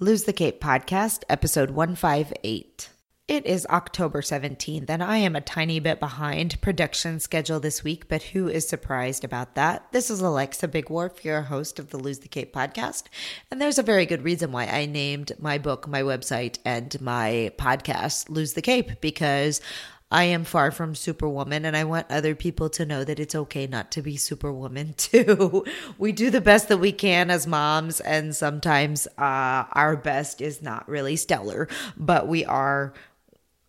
Lose the Cape podcast, episode 158. It is October 17th, and I am a tiny bit behind production schedule this week, but who is surprised about that? This is Alexa Bigwarf, your host of the Lose the Cape podcast, and there's a very good reason why I named my book, my website, and my podcast Lose the Cape, because I am far from superwoman and I want other people to know that it's okay not to be superwoman too. we do the best that we can as moms and sometimes uh, our best is not really stellar, but we are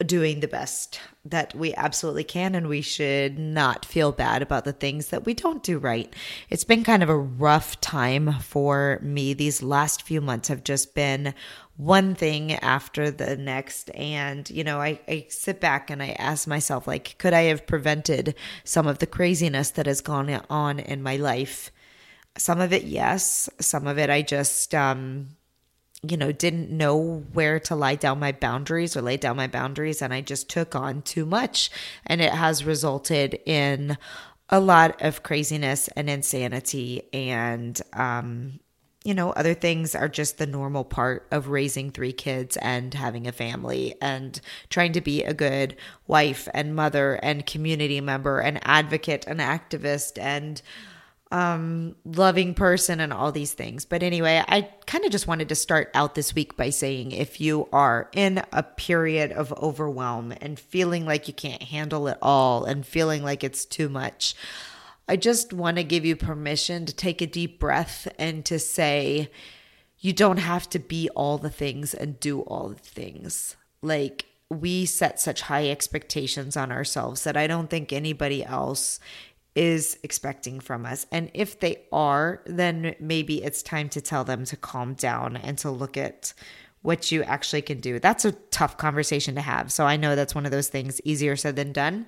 doing the best that we absolutely can and we should not feel bad about the things that we don't do right. It's been kind of a rough time for me. These last few months have just been one thing after the next. And you know I, I sit back and i ask myself like could i have prevented some of the craziness that has gone on in my life? Some of it yes. Some of it i just um you know didn't know where to lie down my boundaries or lay down my boundaries and i just took on too much. And it has resulted in a lot of craziness and insanity and um you know, other things are just the normal part of raising three kids and having a family and trying to be a good wife and mother and community member and advocate and activist and um loving person and all these things. But anyway, I kind of just wanted to start out this week by saying if you are in a period of overwhelm and feeling like you can't handle it all and feeling like it's too much, I just want to give you permission to take a deep breath and to say, you don't have to be all the things and do all the things. Like, we set such high expectations on ourselves that I don't think anybody else is expecting from us. And if they are, then maybe it's time to tell them to calm down and to look at what you actually can do. That's a tough conversation to have. So I know that's one of those things easier said than done.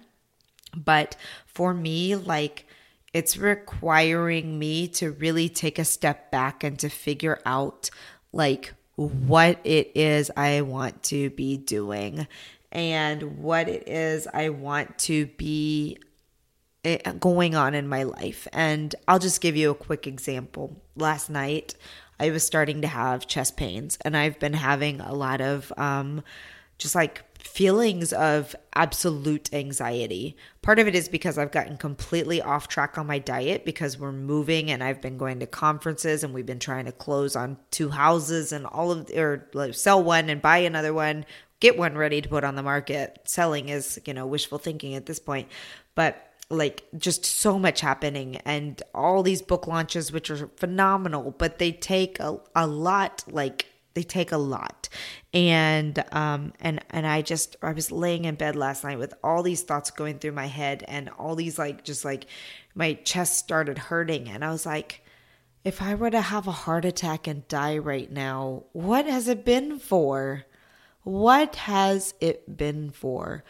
But for me, like, it's requiring me to really take a step back and to figure out like what it is I want to be doing and what it is I want to be eh, going on in my life. And I'll just give you a quick example. Last night, I was starting to have chest pains, and I've been having a lot of um, just like feelings of absolute anxiety. Part of it is because I've gotten completely off track on my diet because we're moving and I've been going to conferences and we've been trying to close on two houses and all of or like sell one and buy another one, get one ready to put on the market. Selling is, you know, wishful thinking at this point. But like just so much happening and all these book launches which are phenomenal, but they take a, a lot like they take a lot. And um and and i just i was laying in bed last night with all these thoughts going through my head and all these like just like my chest started hurting. And i was like if i were to have a heart attack and die right now what has it been for? What has it been for?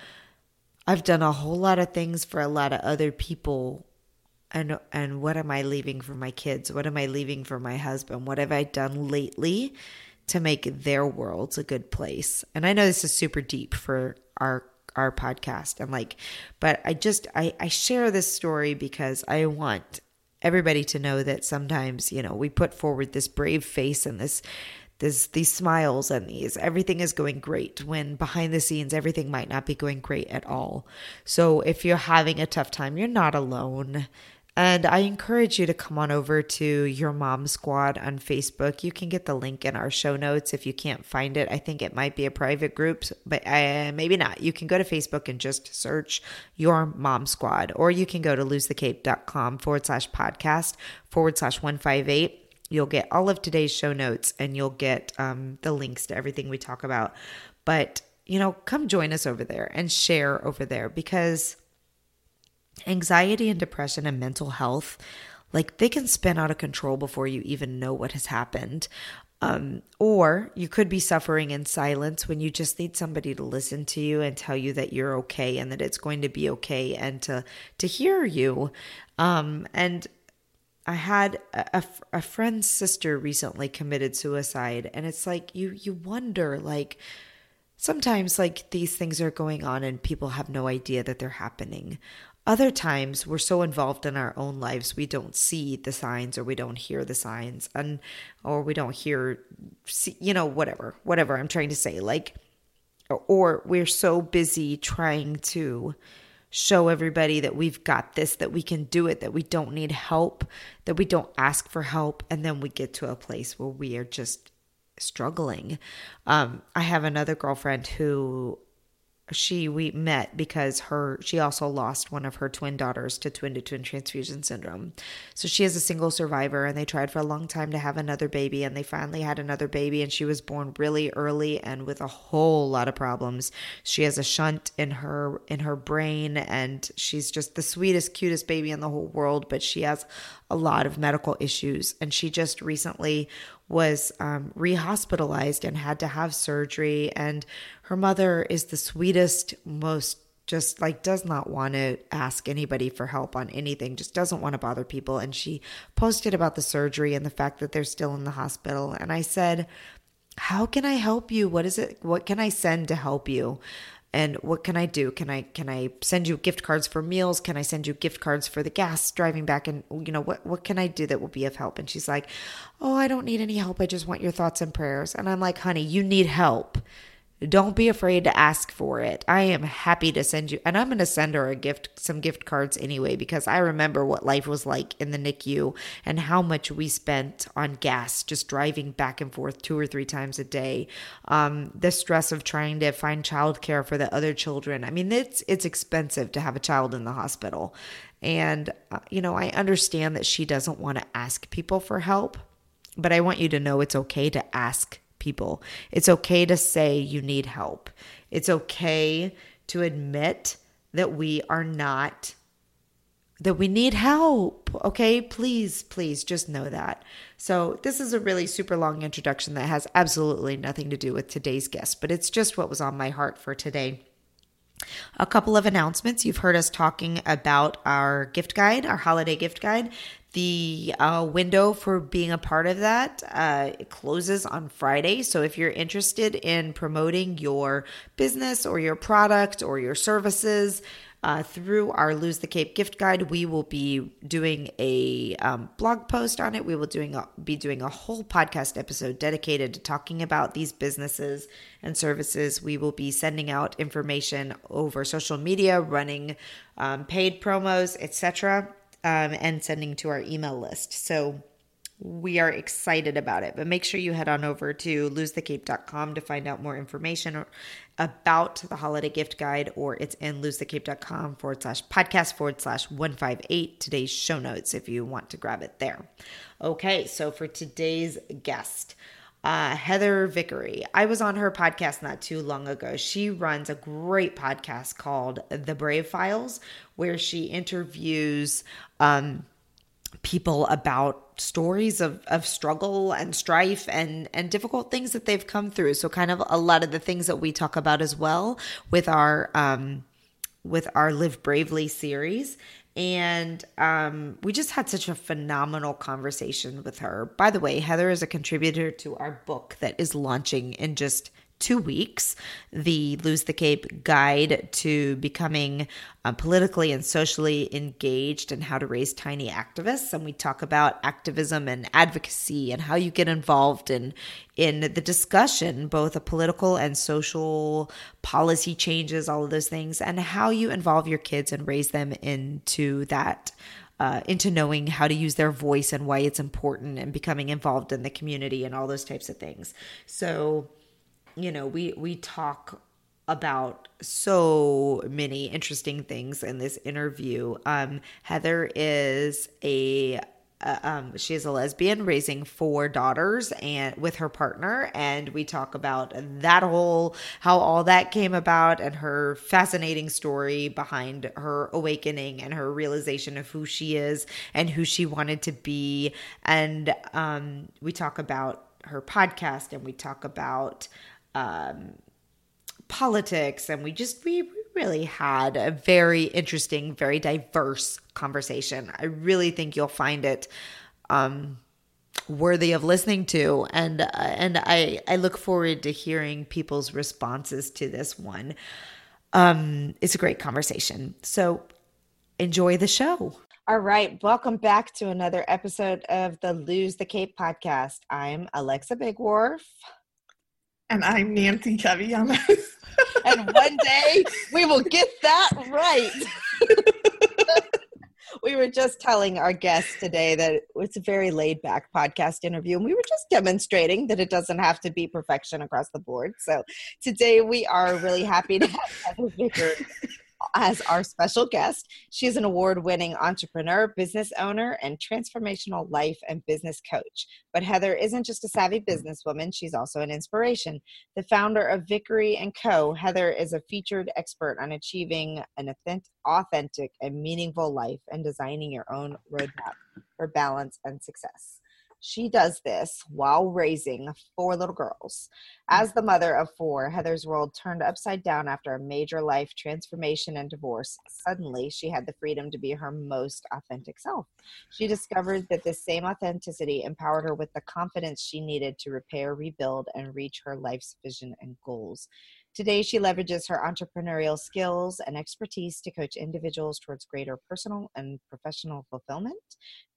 I've done a whole lot of things for a lot of other people. And and what am i leaving for my kids? What am i leaving for my husband? What have i done lately to make their worlds a good place. And I know this is super deep for our our podcast and like but I just I I share this story because I want everybody to know that sometimes, you know, we put forward this brave face and this this these smiles and these everything is going great when behind the scenes everything might not be going great at all. So if you're having a tough time, you're not alone. And I encourage you to come on over to Your Mom Squad on Facebook. You can get the link in our show notes if you can't find it. I think it might be a private group, but uh, maybe not. You can go to Facebook and just search Your Mom Squad, or you can go to losethecape.com forward slash podcast forward slash 158. You'll get all of today's show notes and you'll get um, the links to everything we talk about. But, you know, come join us over there and share over there because anxiety and depression and mental health like they can spin out of control before you even know what has happened. Um, or you could be suffering in silence when you just need somebody to listen to you and tell you that you're okay and that it's going to be okay and to to hear you. Um, and I had a, a friend's sister recently committed suicide and it's like you you wonder like sometimes like these things are going on and people have no idea that they're happening other times we're so involved in our own lives we don't see the signs or we don't hear the signs and or we don't hear see, you know whatever whatever i'm trying to say like or we're so busy trying to show everybody that we've got this, that we can do it, that we don't need help, that we don't ask for help. And then we get to a place where we are just struggling. Um, I have another girlfriend who she we met because her she also lost one of her twin daughters to twin to twin transfusion syndrome. So she is a single survivor and they tried for a long time to have another baby and they finally had another baby and she was born really early and with a whole lot of problems. She has a shunt in her in her brain and she's just the sweetest cutest baby in the whole world but she has a lot of medical issues and she just recently was um, rehospitalized and had to have surgery. And her mother is the sweetest, most just like does not want to ask anybody for help on anything, just doesn't want to bother people. And she posted about the surgery and the fact that they're still in the hospital. And I said, How can I help you? What is it? What can I send to help you? And what can i do? Can i can i send you gift cards for meals? Can i send you gift cards for the gas driving back? And you know what what can i do that will be of help? And she's like oh i don't need any help. I just want your thoughts and prayers. And i'm like honey you need help don't be afraid to ask for it. I am happy to send you, and I'm going to send her a gift, some gift cards anyway, because I remember what life was like in the NICU and how much we spent on gas just driving back and forth two or three times a day. Um, the stress of trying to find childcare for the other children. I mean, it's it's expensive to have a child in the hospital, and uh, you know I understand that she doesn't want to ask people for help, but I want you to know it's okay to ask people. It's okay to say you need help. It's okay to admit that we are not that we need help. Okay, please, please just know that. So, this is a really super long introduction that has absolutely nothing to do with today's guest, but it's just what was on my heart for today. A couple of announcements. You've heard us talking about our gift guide, our holiday gift guide. The uh, window for being a part of that uh, closes on Friday. So if you're interested in promoting your business or your product or your services, uh, through our Lose the Cape gift guide, we will be doing a um, blog post on it. We will doing a, be doing a whole podcast episode dedicated to talking about these businesses and services. We will be sending out information over social media, running um, paid promos, etc um, and sending to our email list. So we are excited about it. But make sure you head on over to losethecape.com to find out more information about the holiday gift guide, or it's in losethecape.com forward slash podcast forward slash 158, today's show notes, if you want to grab it there. Okay, so for today's guest, uh, Heather Vickery. I was on her podcast not too long ago. She runs a great podcast called The Brave Files, where she interviews um, people about stories of, of struggle and strife and, and difficult things that they've come through. So kind of a lot of the things that we talk about as well with our um, with our Live Bravely series and um, we just had such a phenomenal conversation with her. By the way, Heather is a contributor to our book that is launching in just two weeks the Lose the Cape guide to becoming uh, politically and socially engaged and how to raise tiny activists. And we talk about activism and advocacy and how you get involved in, in the discussion, both of political and social policy changes, all of those things, and how you involve your kids and raise them into that. Uh, into knowing how to use their voice and why it's important and becoming involved in the community and all those types of things. So, you know, we we talk about so many interesting things in this interview. Um, Heather is a uh, um, she is a lesbian raising four daughters and with her partner and we talk about that whole how all that came about and her fascinating story behind her awakening and her realization of who she is and who she wanted to be and um, we talk about her podcast and we talk about um, politics, and we just we really had a very interesting, very diverse conversation. I really think you'll find it um, worthy of listening to, and uh, and I I look forward to hearing people's responses to this one. Um, it's a great conversation. So Enjoy the show. All right, welcome back to another episode of the Lose the Cape podcast. I'm Alexa Bigwarf. And I'm Nancy Cavillones. and one day we will get that right. we were just telling our guests today that it's a very laid back podcast interview, and we were just demonstrating that it doesn't have to be perfection across the board. So today we are really happy to have Heather Vickery as our special guest. She's an award winning entrepreneur, business owner, and transformational life and business coach. But Heather isn't just a savvy businesswoman, she's also an inspiration. The founder of Vickery and Co., Heather is a featured expert on achieving an authentic and meaningful life and designing your own roadmap for balance and success. She does this while raising four little girls. As the mother of four, Heather's world turned upside down after a major life transformation and divorce. Suddenly, she had the freedom to be her most authentic self. She discovered that this same authenticity empowered her with the confidence she needed to repair, rebuild, and reach her life's vision and goals. Today, she leverages her entrepreneurial skills and expertise to coach individuals towards greater personal and professional fulfillment.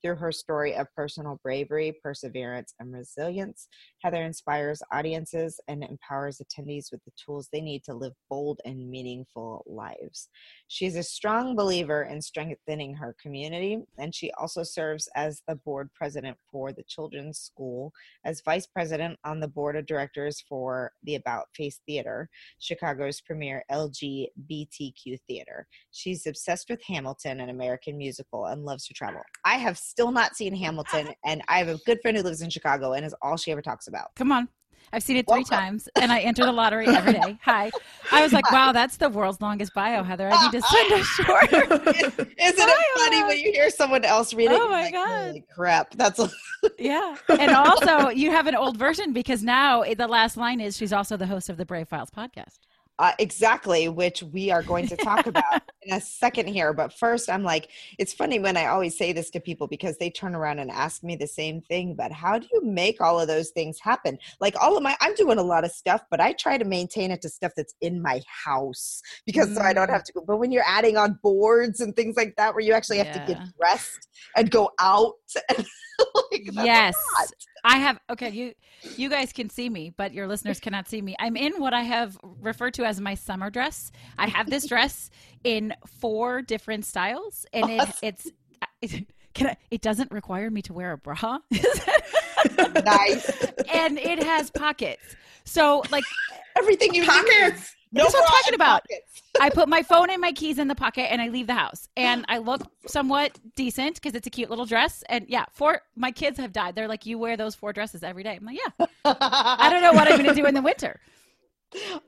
Through her story of personal bravery, perseverance, and resilience, Heather inspires audiences and empowers attendees with the tools they need to live bold and meaningful lives. She's a strong believer in strengthening her community, and she also serves as the board president for the Children's School, as vice president on the board of directors for the About Face Theater, Chicago's premier LGBTQ theater. She's obsessed with Hamilton, an American musical, and loves to travel. I have still not seen Hamilton, and I have a good friend who lives in Chicago, and is all she ever talks about. Come on. I've seen it three Welcome. times, and I enter the lottery every day. Hi. I was like, wow, that's the world's longest bio, Heather. I need to send a short. Isn't it funny when you hear someone else read it? Oh my like, God. crap. That's yeah. And also, you have an old version because now the last line is she's also the host of the Brave Files podcast. Uh, exactly, which we are going to talk about in a second here. But first, I'm like, it's funny when I always say this to people because they turn around and ask me the same thing. But how do you make all of those things happen? Like, all of my, I'm doing a lot of stuff, but I try to maintain it to stuff that's in my house because mm. so I don't have mm. to go. But when you're adding on boards and things like that, where you actually have yeah. to get dressed and go out, like, yes. I have okay, you you guys can see me, but your listeners cannot see me. I'm in what I have referred to as my summer dress. I have this dress in four different styles and it, it's it, can I, it doesn't require me to wear a bra. nice. And it has pockets. So like everything you pockets. No That's what I'm talking about. I put my phone and my keys in the pocket and I leave the house. And I look somewhat decent because it's a cute little dress. And yeah, four my kids have died. They're like, you wear those four dresses every day. I'm like, yeah. I don't know what I'm going to do in the winter.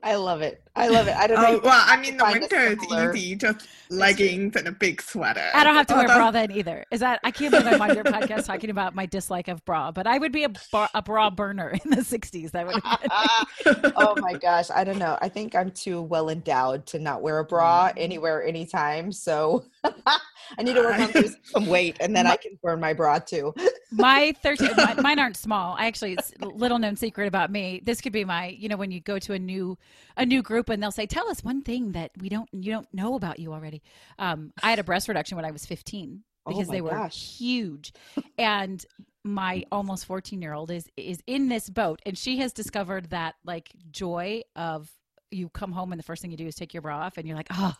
I love it. I love it. I don't know. Oh, well, I mean, the winter is easy, just leggings and a big sweater. I don't have to oh, wear bra then either. Is that, I can't believe I'm on your podcast talking about my dislike of bra, but I would be a, bra, a bra burner in the 60s. That would Oh my gosh. I don't know. I think I'm too well endowed to not wear a bra mm. anywhere, anytime. So I need to work on losing some weight and then I can burn my bra too. my 13, my, mine aren't small. I actually, it's little known secret about me. This could be my, you know, when you go to a new, a new group and they'll say, tell us one thing that we don't, you don't know about you already. Um, I had a breast reduction when I was 15 because oh they were gosh. huge. And my almost 14 year old is, is in this boat and she has discovered that like joy of you come home and the first thing you do is take your bra off and you're like, oh,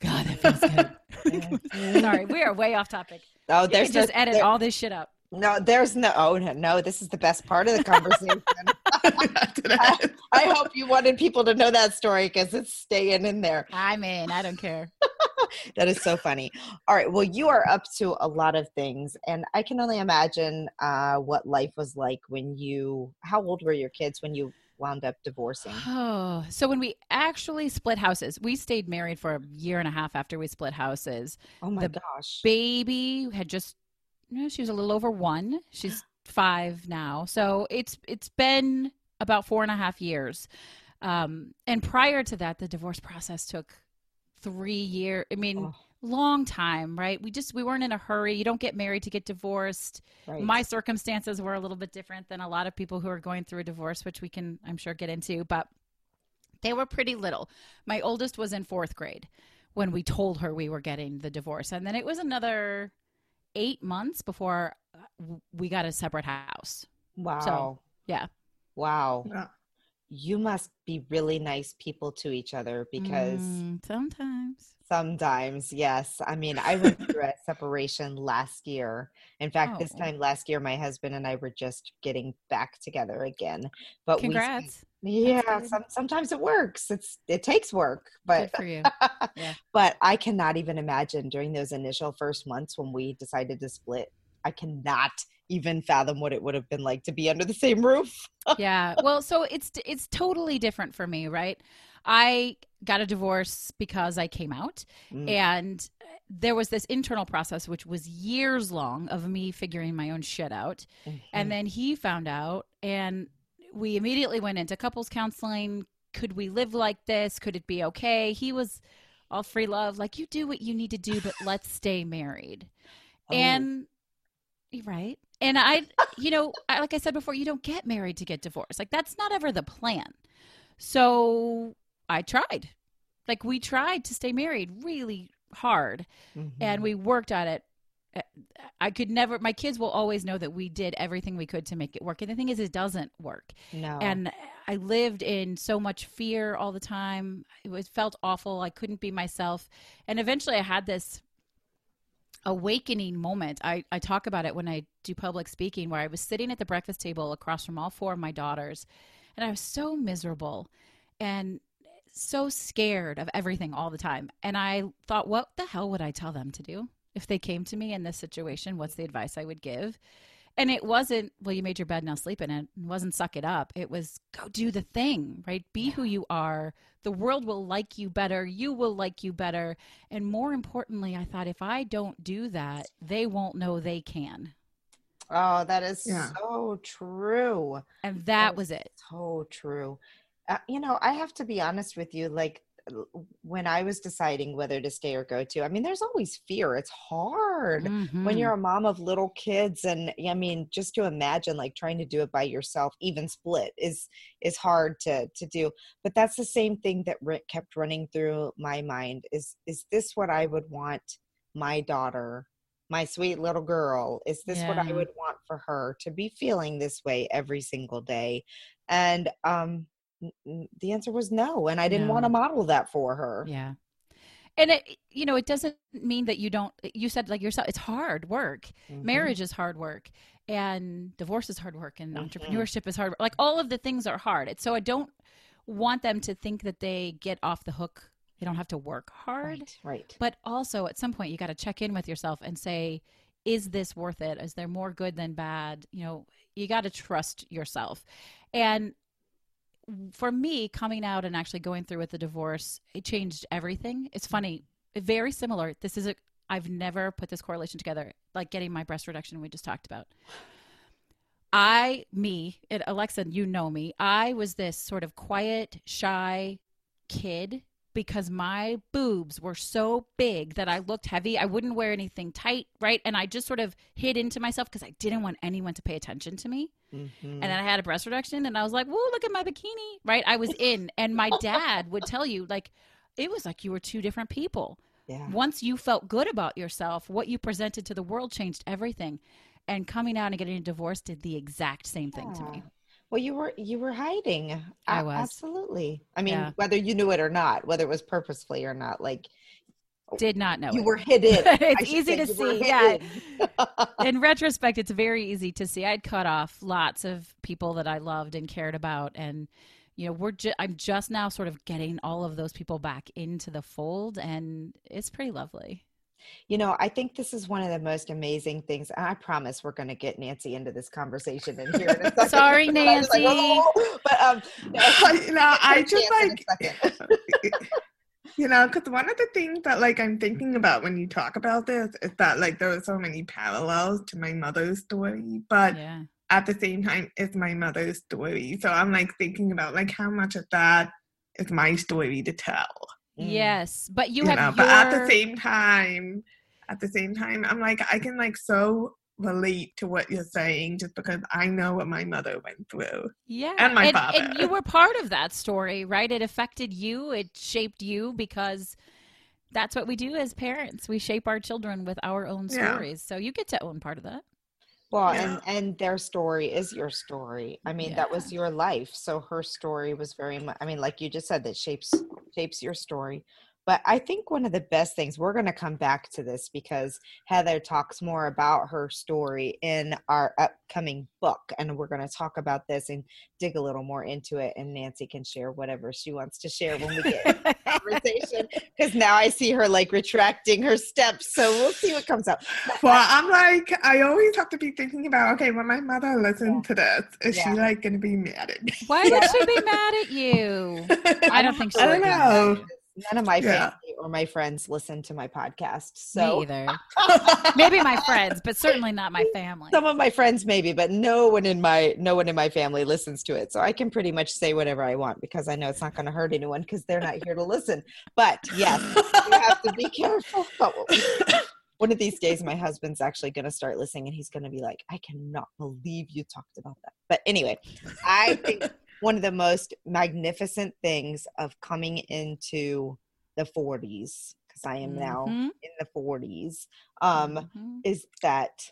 God, that feels good. Sorry, we are way off topic. Oh, there's just edit there, all this shit up. No, there's no. Oh no, no, this is the best part of the conversation. I, I, hope you wanted people to know that story because it's staying in there. I'm in. I don't care. that is so funny. All right. Well, you are up to a lot of things, and I can only imagine uh, what life was like when you. How old were your kids when you wound up divorcing? Oh, so when we actually split houses, we stayed married for a year and a half after we split houses. Oh my the gosh. Baby had just you know, she was a little over one. She's five now. So it's it's been about four and a half years. Um, and prior to that, the divorce process took three years. I mean, oh long time, right? We just we weren't in a hurry. You don't get married to get divorced. Right. My circumstances were a little bit different than a lot of people who are going through a divorce, which we can I'm sure get into, but they were pretty little. My oldest was in 4th grade when we told her we were getting the divorce. And then it was another eight months before uh, we got a separate house. Wow. So, yeah. Wow. Yeah. You must be really nice people to each other because Mm, sometimes. sometimes, yes. I mean, I went through a separation last year. In fact, this Oh. time last year, my husband and I were just getting back together again. But we spent- Congrats. Yeah, some, sometimes it works. It's it takes work, but Good for you. Yeah. but I cannot even imagine during those initial first months when we decided to split. I cannot even fathom what it would have been like to be under the same roof. yeah well so it's it's totally different for me right i got a divorce because i came out Mm. and there was this internal process which was years long of me figuring my own shit out Mhm. and then he found out and we immediately went into couples counseling. Could we live like this? Could it be okay? He was all free love like you do what you need to do but let's stay married. Oh, and you're right. And i you know I, like i said before you don't get married to get divorced. Like that's not ever the plan. So i tried. Like we tried to stay married really hard mhm. and we worked on it i could never my kids will always know that we did everything we could to make it work. And the thing is it doesn't work. No. and i lived in so much fear all the time. It was felt awful. I couldn't be myself. And eventually i had this awakening moment. I, I talk about it when i do public speaking where i was sitting at the breakfast table across from all four of my daughters and i was so miserable and so scared of everything all the time. And i thought what the hell would i tell them to do if they came to me in this situation what's the advice i would give and it wasn't well you made your bed now sleep in it it wasn't suck it up it was go do the thing right be who you are the world will like you better you will like you better and more importantly i thought if i don't do that they won't know they can oh, that is Yeah. so true. and that Oh. was it So true. Uh, you know, I have to be honest with you. Like l- when I was deciding whether to stay or go to, I mean, there's always fear. It's hard when Mhm. you're a mom of little kids, and I mean, just to imagine like trying to do it by yourself, even split, is is hard to to do. But that's the same thing that kept running through my mind. Is is this what I would want my daughter? My sweet little girl, is this what I would want for her to be feeling this way every single day? And um, the answer was no. And I didn't want to model that for her. Yeah. And it, you know, it doesn't mean that you don't, you said like yourself, it's hard work. Mhm. Marriage is hard work and divorce is hard work and Mhm. entrepreneurship is hard work. Like all of the things are hard. It's, so I don't want them to think that they get off the hook. They don't have to work hard. Right, right. But also at some point you got to check in with yourself and say, is this worth it? Is there more good than bad? You know, you got to trust yourself. And for me, coming out and actually going through with the divorce, it changed everything. It's funny, very similar. This is a, I've never put this correlation together, like getting my breast reduction we just talked about. I, me, Alexa, you know me, I was this sort of quiet, shy kid because my boobs were so big that I looked heavy. I wouldn't wear anything tight, right? And I just sort of hid into myself because I didn't want anyone to pay attention to me. Mhm. And then I had a breast reduction and I was like, whoa, look at my bikini, right? I was in. And my dad would tell you, like, it was like you were two different people. yeah. Once you felt good about yourself, what you presented to the world changed everything. And coming out and getting a divorce did the exact same thing to me. Well, you were you were hiding. I was. absolutely. I mean, Yeah. whether you knew it or not, whether it was purposefully or not, like Did not know you it. were hidden. It's easy to see. Yeah. in retrospect, it's very easy to see. I'd cut off lots of people that I loved and cared about, and you know, we're ju- I'm just now sort of getting all of those people back into the fold, and it's pretty lovely. You know, I think this is one of the most amazing things. I promise we're going to get Nancy into this conversation in here. In a second. Sorry, But I was like, Nancy. "Oh," but um, you know, I just Chance in a like, you know, because one of the things that like I'm thinking about when you talk about this is that like there are so many parallels to my mother's story, but Yeah, at the same time, it's my mother's story. So I'm like thinking about like how much of that is my story to tell. Mm. yes, but you, You, have know, your. but at the same time, at the same time, I'm like I can like so relate to what you're saying just because I know what my mother went through. yeah, and my and, father. and you were part of that story, right? It affected you. It shaped you because that's what we do as parents. We shape our children with our own Yeah. stories. So you get to own part of that. Well, Yeah. and and their story is your story. I mean, that was your life. So her story was very much. I mean, like you just said, that shapes shapes your story. But I think one of the best things we're going to come back to this because Heather talks more about her story in our upcoming book, and we're going to talk about this and dig a little more into it. And Nancy can share whatever she wants to share when we get into the conversation. Because now I see her like retracting her steps, so we'll see what comes up. Well, I'm like, I always have to be thinking about, okay, when my mother listens to this, is Yeah. she like going to be mad at me? Why would she be mad at you? I don't think so. I don't be. know. None of my Yeah. family or my friends listen to my podcast. Me So either. Maybe my friends, but certainly not my family. some of my friends maybe, but no one in my no one in my family listens to it. So I can pretty much say whatever I want because I know it's not going to hurt anyone because they're not here to listen. But yes, you have to be careful about what we one of these days my husband's actually going to start listening and he's going to be like i cannot believe you talked about that but anyway i think one of the most magnificent things of coming into the 40s because i am now Mhm, in the 40s um mhm. is that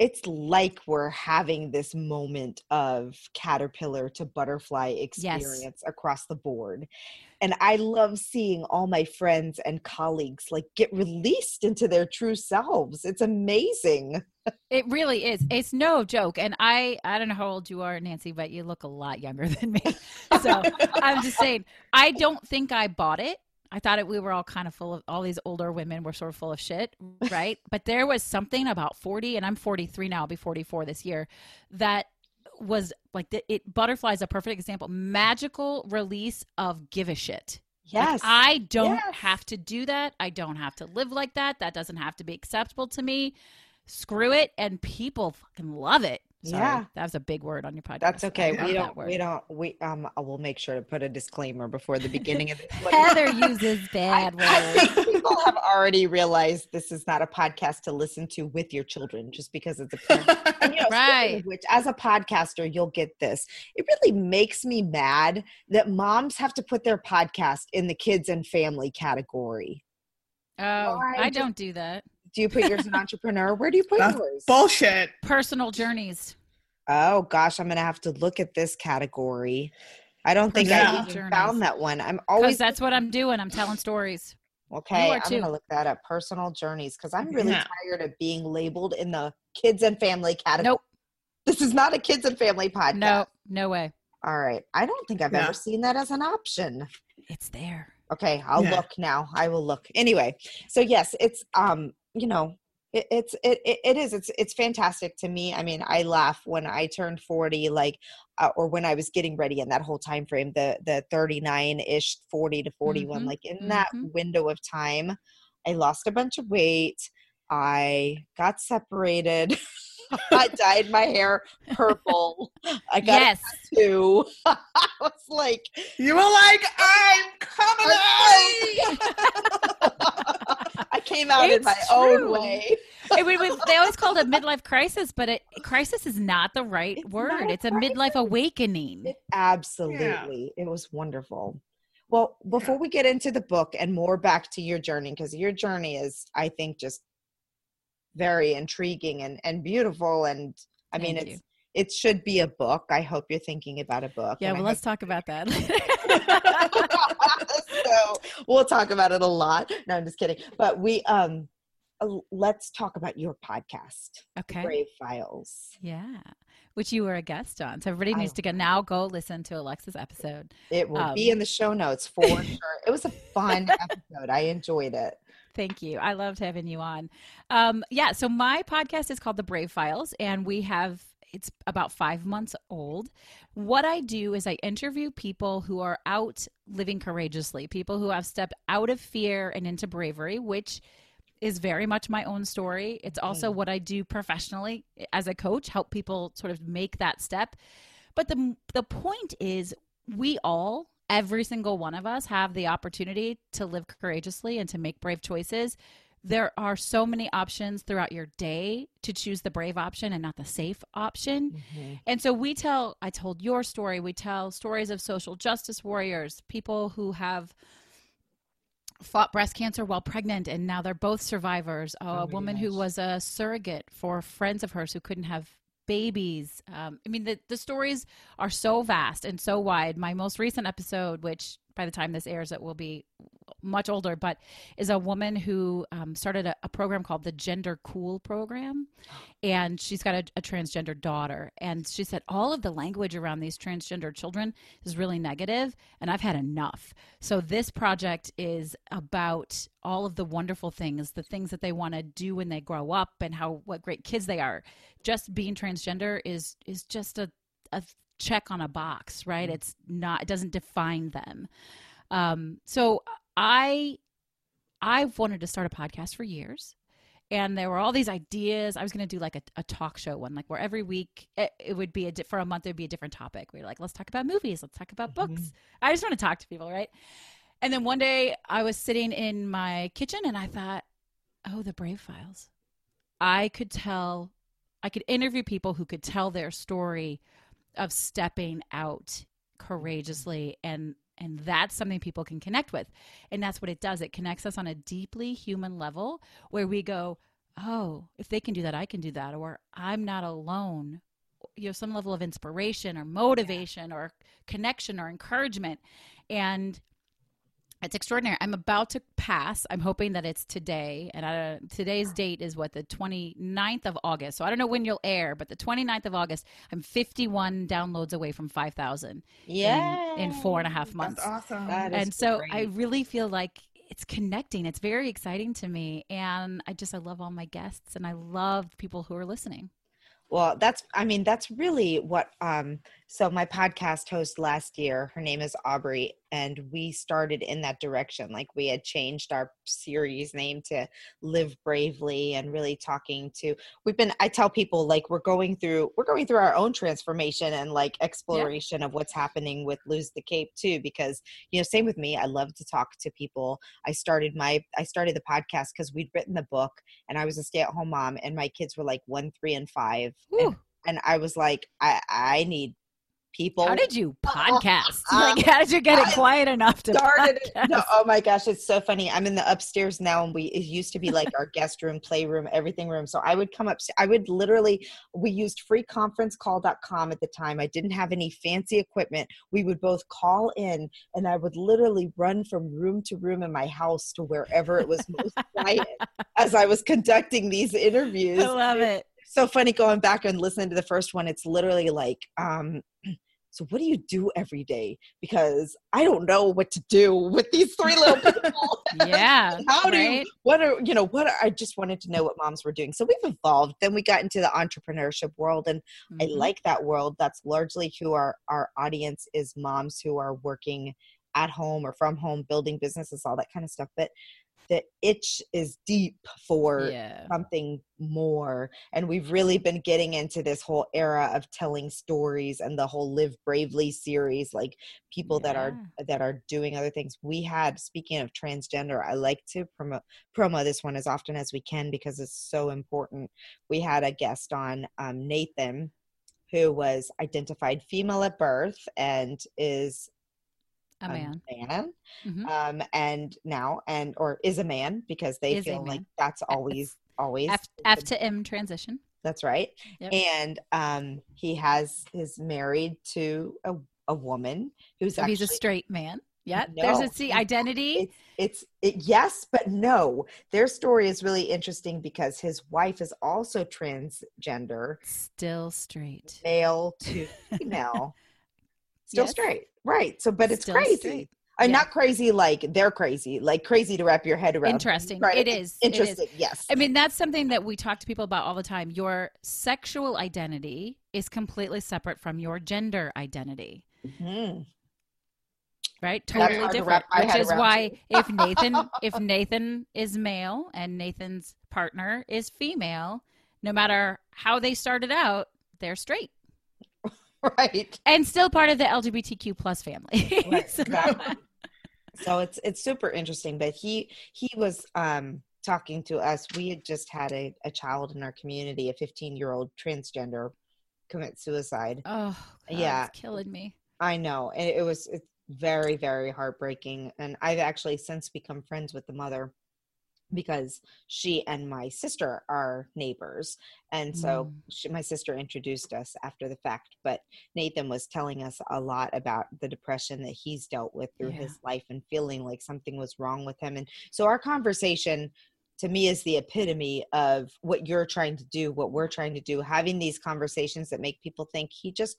it's like we're having this moment of caterpillar to butterfly experience across the board and i love seeing all my friends and colleagues like get released into their true selves it's amazing It really is. It's no joke. And I I don't know how old you are, Nancy, but you look a lot younger than me. So I'm just saying, I don't think I bought it. I thought it, we were all kind of full of all these older women were sort of full of shit, right? but there was something about 40, and I'm 43 now, I'll be 44 this year, that was like the, it. Butterfly is a perfect example. Magical release of give a shit. Like, yes I don't Yes. have to do that. I don't have to live like that. That doesn't have to be acceptable to me. Screw it. And people fucking love it. Sorry, Yeah. That was a big word on your podcast. that's okay we don't we don't we um i will make sure to put a disclaimer before the beginning of this Heather uses bad I words. think people have already realized this is not a podcast to listen to with your children just because it's a parent And, you know, Right. which, as a podcaster, you'll get this. It really makes me mad that moms have to put their podcast in the kids and family category. Oh, Why I don't do that. Do you put yours in entrepreneur? Where do you put That's yours? Bullshit. Personal journeys. Oh gosh, I'm gonna have to look at this category. I don't think I Personal even journeys. found that one. I'm always that's what I'm doing. I'm telling stories. okay. I'm too. gonna look that up. Personal journeys because I'm really Yeah. tired of being labeled in the kids and family category. Nope. This is not a kids and family podcast. No, no way. All right. I don't think I've Yeah. ever seen that as an option. It's there. Okay, I'll Yeah. look now. I will look. Anyway, so yes, it's um, you know, it, it's it, it it is it's it's fantastic to me. I mean, I laugh when I turned 40 like uh, or when I was getting ready in that whole time frame, the the 39ish 40 to 41 Mhm, like in that mhm. window of time, I lost a bunch of weight. I got separated. I dyed my hair purple. I got Yes. a tattoo. I was like, You were like, I'm coming out. I came out in It's my own way. It- we- we- they always call it a midlife crisis, but it, crisis is not the right It's word. a It's a midlife awakening. It, absolutely. It was wonderful. Well, before we get into the book and more back to your journey, because your journey is, I think, just very intriguing and, and beautiful. And I mean, Thank it's it should be a book. I hope you're thinking about a book. Yeah, and I well, let's talk about that. so we'll talk about it a lot. No, I'm just kidding. But we um uh, let's talk about your podcast, okay. Brave Files. Yeah, which you were a guest on. So everybody needs to go now. Go listen to Alexa's episode. It will Um, be in the show notes for sure. It was a fun episode. I enjoyed it. Thank you. I loved having you on. Um, yeah, so my podcast is called The Brave Files, and we have it's about five months old. What I do is I interview people who are out living courageously, people who have stepped out of fear and into bravery, which is very much my own story. It's also Mhm. what I do professionally as a coach, help people sort of make that step. But the the point is we all every single one of us have the opportunity to live courageously and to make brave choices. There are so many options throughout your day to choose the brave option and not the safe option. And so we tell, I told your story, we tell stories of social justice warriors, people who have fought breast cancer while pregnant, and now they're both survivors. Oh, Oh a woman who was a surrogate for friends of hers who couldn't have babies. Um, I mean, the, the stories are so vast and so wide. My most recent episode, which by the time this airs, it will be much older, but is a woman who um, started a, a program called the Gender Cool Program. And she's got a, a transgender daughter. And she said all of the language around these transgender children is really negative, and I've had enough. So this project is about all of the wonderful things, the things that they want to do when they grow up, and how what great kids they are. Just being transgender is is just a a check on a box, right? Mm-hmm. It's not. It doesn't define them. Um, so I I've wanted to start a podcast for years. And there were all these ideas. I was going to do like a, a talk show one, like where every week it, it would be a di- for a month. It would be a different topic. We are like, let's talk about movies. Let's talk about books. Mm-hmm. I just want to talk to people, right? And then one day I was sitting in my kitchen and I thought, oh, the Brave Files. I could tell, I could interview people who could tell their story of stepping out courageously and and that's something people can connect with. And that's what it does. It connects us on a deeply human level where we go oh if they can do that i can do that or i'm not alone. You know some level of inspiration or motivation or connection or encouragement. And it's extraordinary. I'm about to pass. I'm hoping that it's today. And I, today's date is what, the 29th of August. So I don't know when you'll air, but the 29th of August, I'm 51 downloads away from 5,000 Yeah. in, in four and a half months. That is awesome. That is And so great. I really feel like it's connecting. It's very exciting to me. And I just, I love all my guests and I love people who are listening. Well, that's I mean that's really what um so my podcast host last year, her name is Aubrey and we started in that direction. Like we had changed our series name to Live Bravely and really talking to we've been I tell people like we're going through we're going through our own transformation and like exploration of what's happening with Lose the Cape too because you know same with me I love to talk to people. I started my I started the podcast cuz we'd written the book and I was a stay-at-home mom and my kids were like 1, 3 and 5 and and I was like, I I need people. How did you podcast? Um, like, how did you get it I quiet enough to started it? No, oh my gosh, it's so funny. I'm in the upstairs now, and we it used to be like our guest room, playroom, everything room. So I would come up. I would literally. We used freeconferencecall.com at the time. I didn't have any fancy equipment. We would both call in, and I would literally run from room to room in my house to wherever it was most quiet as I was conducting these interviews I love it. So funny going back and listening to the first one. It's literally like um so what do you do every day? Because i don't know what to do with these three little people. Yeah. how do you what are you know what are, i just wanted to know what moms were doing. So we've evolved. Then we got into the entrepreneurship world and i Mhm. like that world. That's largely who our our audience is moms who are working at home or from home building businesses all that kind of stuff. But the itch is deep for yeah. something more and we've really been getting into this whole era of telling stories and the whole live bravely series like people that are that are doing other things. We had speaking of transgender i like to promote promo this one as often as we can because it's so important. We had a guest on um, nathan who was identified female at birth and is A man. man Mhm. um and now and or is a man because they Is feel like that's always always F, F to M transition. that's right Yep. and um he has is married to a, a woman who's So actually he's a straight man. Yeah. There's No, a see identity. it's it's it, yes but no their story is really interesting because his wife is also transgender Still straight. male to female still Yes. straight right so but it's Still crazy straight. i'm Yeah. not crazy like they're crazy like crazy to wrap your head around Interesting. Right, it's is. It is. interesting yes I mean, that's something that we talk to people about all the time. Your sexual identity is completely separate from your gender identity, Mhm. right? Totally hard to different. Which is why if Nathan if Nathan is male and Nathan's partner is female, no matter how they started out, they're straight right and still part of the LGBTQ plus family. Right, So- exactly. so it's it's super interesting but he he was um talking to us we had just had a, a child in our community a 15 year old transgender commit suicide Oh, God, Yeah. it's killing me. i know and it was it, very very heartbreaking and i've actually since become friends with the mother because she and my sister are neighbors and so Mm. she, my sister introduced us after the fact but nathan was telling us a lot about the depression that he's dealt with through Yeah. his life and feeling like something was wrong with him and so our conversation to me is the epitome of what you're trying to do what we're trying to do having these conversations that make people think he just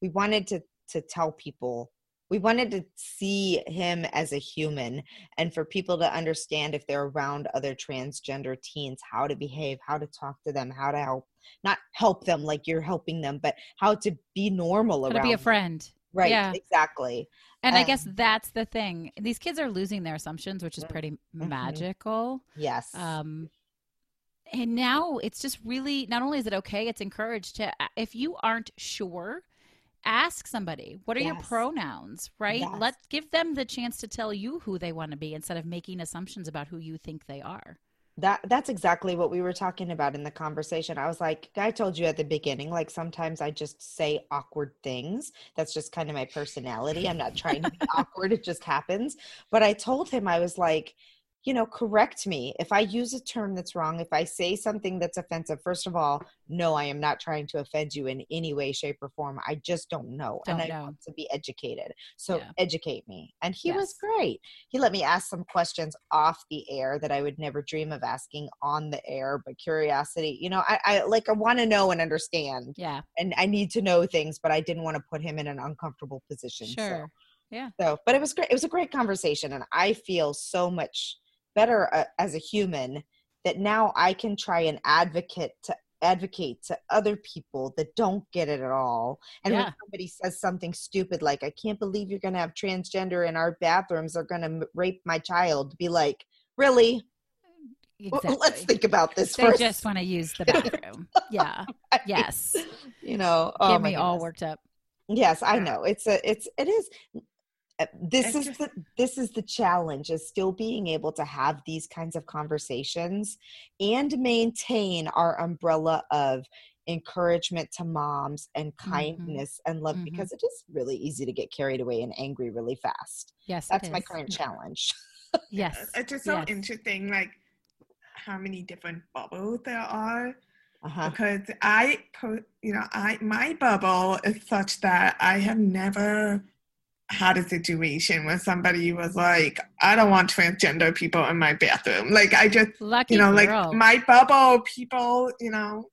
we wanted to to tell people we wanted to see him as a human and for people to understand if they're around other transgender teens how to behave how to talk to them how to help not help them like you're helping them but how to be normal How around to be a them. friend. right Yeah. exactly And I guess Um, that's the thing. These kids are losing their assumptions, which is Mm, pretty mhm. magical. yes Um, and now it's just really not only is it okay, it's encouraged to if you aren't sure, ask somebody what are your pronouns, right? Yes. Let give them the chance to tell you who they want to be instead of making assumptions about who you think they are. that that's exactly what we were talking about in the conversation i was like i told you at the beginning like sometimes i just say awkward things that's just kind of my personality i'm not trying to be awkward it just happens but i told him i was like you know correct me if i use a term that's wrong if i say something that's offensive first of all no i am not trying to offend you in any way shape or form i just don't know and Don't i know. want to be educated so Yeah. educate me and he was great he let me ask some questions off the air that I would never dream of asking on the air, but curiosity, you know, I, I like I want to know and understand Yeah, and I need to know things, but I didn't want to put him in an uncomfortable position. sure. So, Yeah. so but it was great. It was a great conversation and I feel so much better uh, as a human that now I can try and advocate to advocate to other people that don't get it at all and Yeah. when somebody says something stupid like i can't believe you're going to have transgender in our bathrooms they're going to rape my child be like really Well, let's think about this they first just want to use the bathroom. yeah. Yes. you know oh Get me all worked up. yes i know it's a it's it is this is the this is the challenge is still being able to have these kinds of conversations and maintain our umbrella of encouragement to moms and Mm-hmm. kindness and love Mhm. because it is really easy to get carried away and angry really fast Yes. it that's my is. current challenge Yes. It's just so yes. interesting, like how many different bubbles there are. uh-huh Because I, po- you know, I my bubble is such that I have never had a situation where somebody was like, "I don't want transgender people in my bathroom." Like I just, Lucky you know, girl. like my bubble people, you know,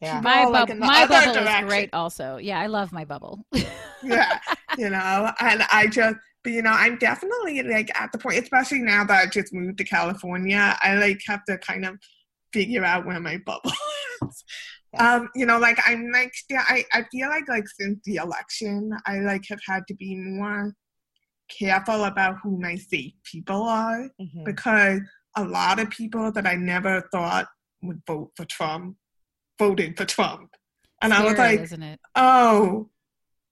yeah my, all, like, bub- in the my other bubble is great also. Yeah, I love my bubble. yeah, you know, and I just, but you know, I'm definitely like at the point, especially now that I just moved to California, I like have to kind of figure out where my bubble is. Um, you know, like I'm like, yeah, I, I feel like like since the election, I like have had to be more careful about who my safe people are Mhm. because a lot of people that I never thought would vote for Trump voted for Trump. And I was like, isn't it? oh,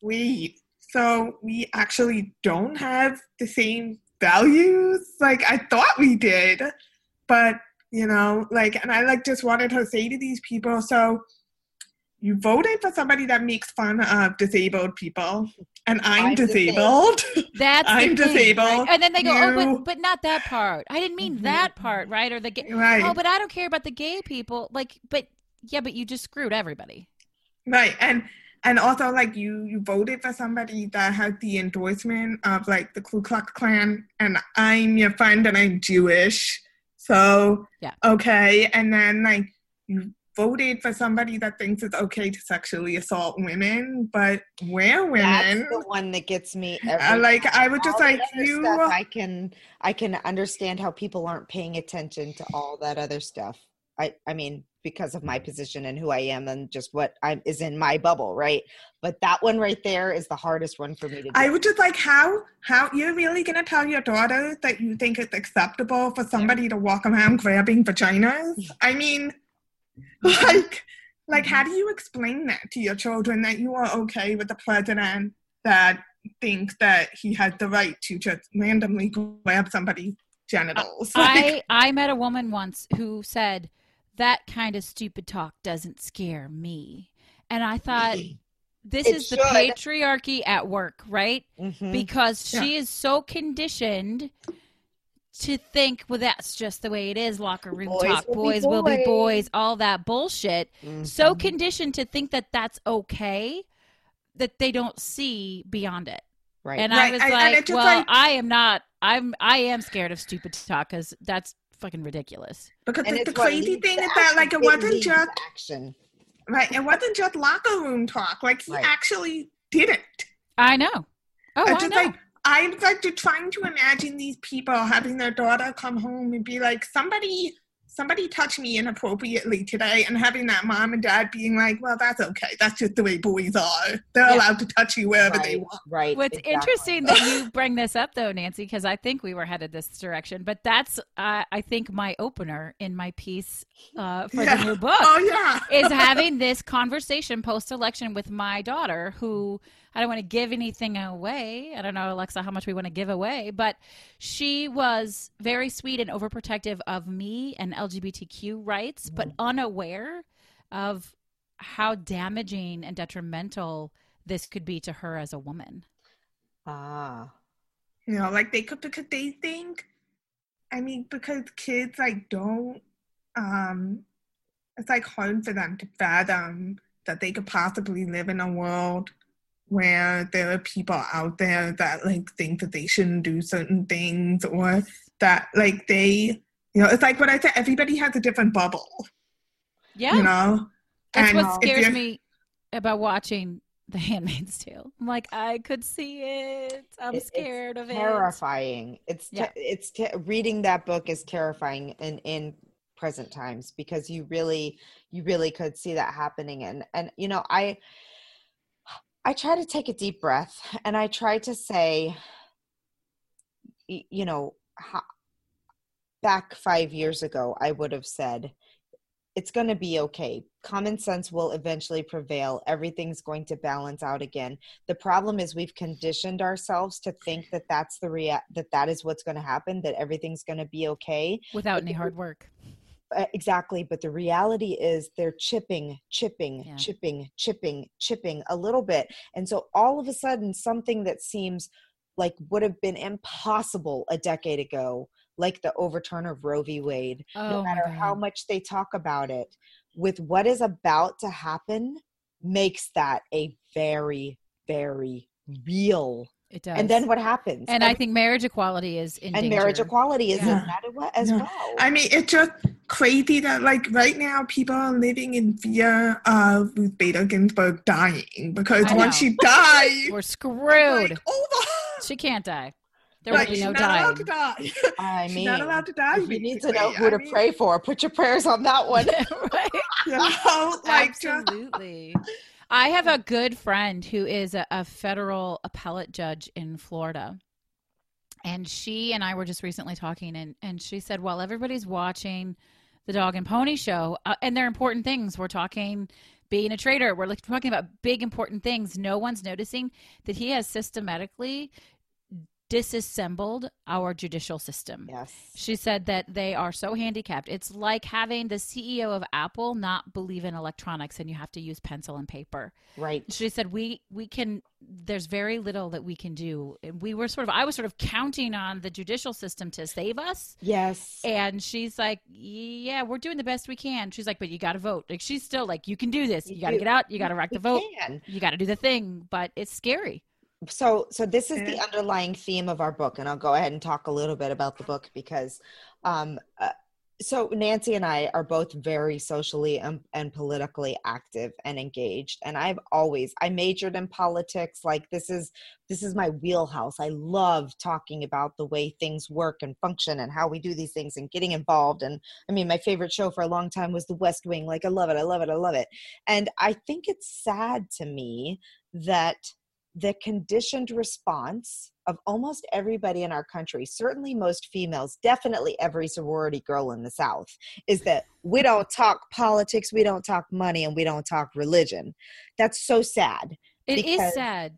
wait, so we actually don't have the same values? Like I thought we did, but you know, like, and I like just wanted to say to these people, so you voted for somebody that makes fun of disabled people, and I'm, I'm disabled. That's I'm thing, right? disabled. and then they go, "Oh, but but not that part. I didn't mean Mhm. that part, right?" Or the gay. right. Oh, but I don't care about the gay people. Like, but yeah, but you just screwed everybody. Right. And and also like you you voted for somebody that has the endorsement of like the Ku Klux Klan and I'm your friend and I'm Jewish. So Yeah. okay. And then like you voted for somebody that thinks it's okay to sexually assault women, but we're That's women. the one that gets me. I like time. I would just All like you stuff, I can I can understand how people aren't paying attention to all that other stuff. I I mean because of my position and who I am and just what I'm is in my bubble, right? But that one right there is the hardest one for me to do. I would just like how how you're really gonna tell your daughter that you think it's acceptable for somebody to walk around grabbing vaginas? I mean, Mm-hmm. like, like how mm-hmm. do you explain that to your children that you are okay with the president that thinks that he has the right to just randomly grab somebody's genitals? Uh, like, I I met a woman once who said that kind of stupid talk doesn't scare me, and I thought mm-hmm. this It is the patriarchy at work, right? Mhm. Because Yeah. she is so conditioned to think, well, that's just the way it is. Locker room Boys talk, will be boys will be boys. boys, all that bullshit. So Mhm. conditioned to think that that's okay that they don't see beyond it. right. And I was and- and like, it well, like- I am not. I'm. I am scared of stupid talk because that's fucking ridiculous. Because And the, the crazy thing to is that like action. it wasn't just action. right. It wasn't just locker room talk. Like he Right. actually did it. I know. Oh, It's I just know. like I'm like to trying to imagine these people having their daughter come home and be like, somebody somebody touched me inappropriately today and having that mom and dad being like, Well, that's okay. That's just the way boys are. They're Yeah. allowed to touch you wherever they want. Right. What's exactly. interesting that you bring this up, though, Nancy, because I think we were headed this direction. But that's, uh, I think, my opener in my piece uh, for Yeah. the new book Oh yeah. is having this conversation post election with my daughter, who I don't want to give anything away. I don't know, Alexa, how much we want to give away, but she was very sweet and overprotective of me and LGBTQ rights, but unaware of how damaging and detrimental this could be to her as a woman. Ah. You know, like they could because they think I mean, because kids like don't um it's like hard for them to fathom that they could possibly live in a world where there are people out there that like think that they shouldn't do certain things or that like they you know, it's like what I said, everybody has a different bubble. Yeah. You know? That's And what scares me about watching The Handmaid's Tale. I'm like, I could see it. I'm It- it's scared of it. terrifying. It's te- Yeah. it's te- reading that book is terrifying in in present times because you really you really could see that happening and and you know I I try to take a deep breath and I try to say you know back 5 years ago I would have said it's going to be okay. Common sense will eventually prevail. Everything's going to balance out again the problem is we've conditioned ourselves to think that that's the rea- that that is what's going to happen that everything's going to be okay Without any hard work. Uh, exactly but the reality is they're chipping chipping Yeah. chipping chipping chipping a little bit and so all of a sudden something that seems like would have been impossible a decade ago like the overturn of roe v wade Oh, no matter how much they talk about it with what is about to happen makes that a very very real It does. and then what happens And I think marriage equality is in and danger. marriage equality is Yeah. in that wa- as Yeah. well I mean, it's just crazy that, like, right now, people are living in fear of Ruth Bader Ginsburg dying because I once know. she dies, We're screwed. like, over. She can't die. There Like, will be she's no not dying. allowed to die. I she's mean, not allowed to die. if you need to know who I to mean, pray for put your prayers on that one right? You oh, know, like, just, Absolutely. I have a good friend who is a, a federal appellate judge in Florida. And she and I were just recently talking, and, and she said, while everybody's watching the dog and pony show, uh, and they're important things, we're talking being a trader, we're like, talking about big important things. No one's noticing that he has systematically disassembled our judicial system. yes She said that they are so handicapped. It's like having the CEO of Apple not believe in electronics and you have to use pencil and paper. right She said we we can there's very little that we can do. We were sort of I was sort of counting on the judicial system to save us. yes And she's like, "Yeah, we're doing the best we can." She's like, "But you got to vote." Like she's still like, "You can do this. You, You got to get out. You got to rock the vote. can. You got to do the thing." But it's scary. So so this is the underlying theme of our book and i'll go ahead and talk a little bit about the book because um uh, so nancy and i are both very socially and, and politically active and engaged and i've always i majored in politics like this is this is my wheelhouse. I love talking about the way things work and function and how we do these things and getting involved and i mean my favorite show for a long time was the west wing like i love it i love it i love it. And i think it's sad to me that the conditioned response of almost everybody in our country, certainly most females, definitely every sorority girl in the South, is that we don't talk politics, we don't talk money, and we don't talk religion. That's so sad. It is Because- sad.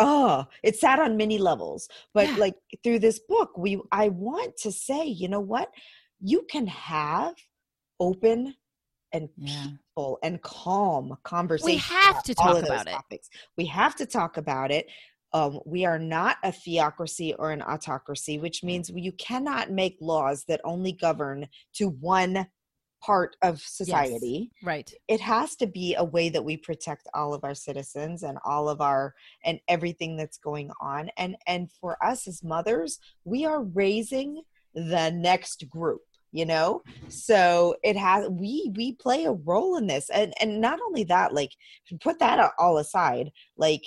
Oh, it's sad on many levels. But Yeah. like through this book, we I want to say, you know what? You can have open and Yeah. Peaceful and calm conversation. We have to talk about it. topics. We have to talk about it. Um, we are not a theocracy or an autocracy, which means you cannot make laws that only govern to one part of society Right. it has to be a way that we protect all of our citizens and all of our and everything that's going on and and for us as mothers we are raising the next group you know so it has we we play a role in this and and not only that like put that all aside like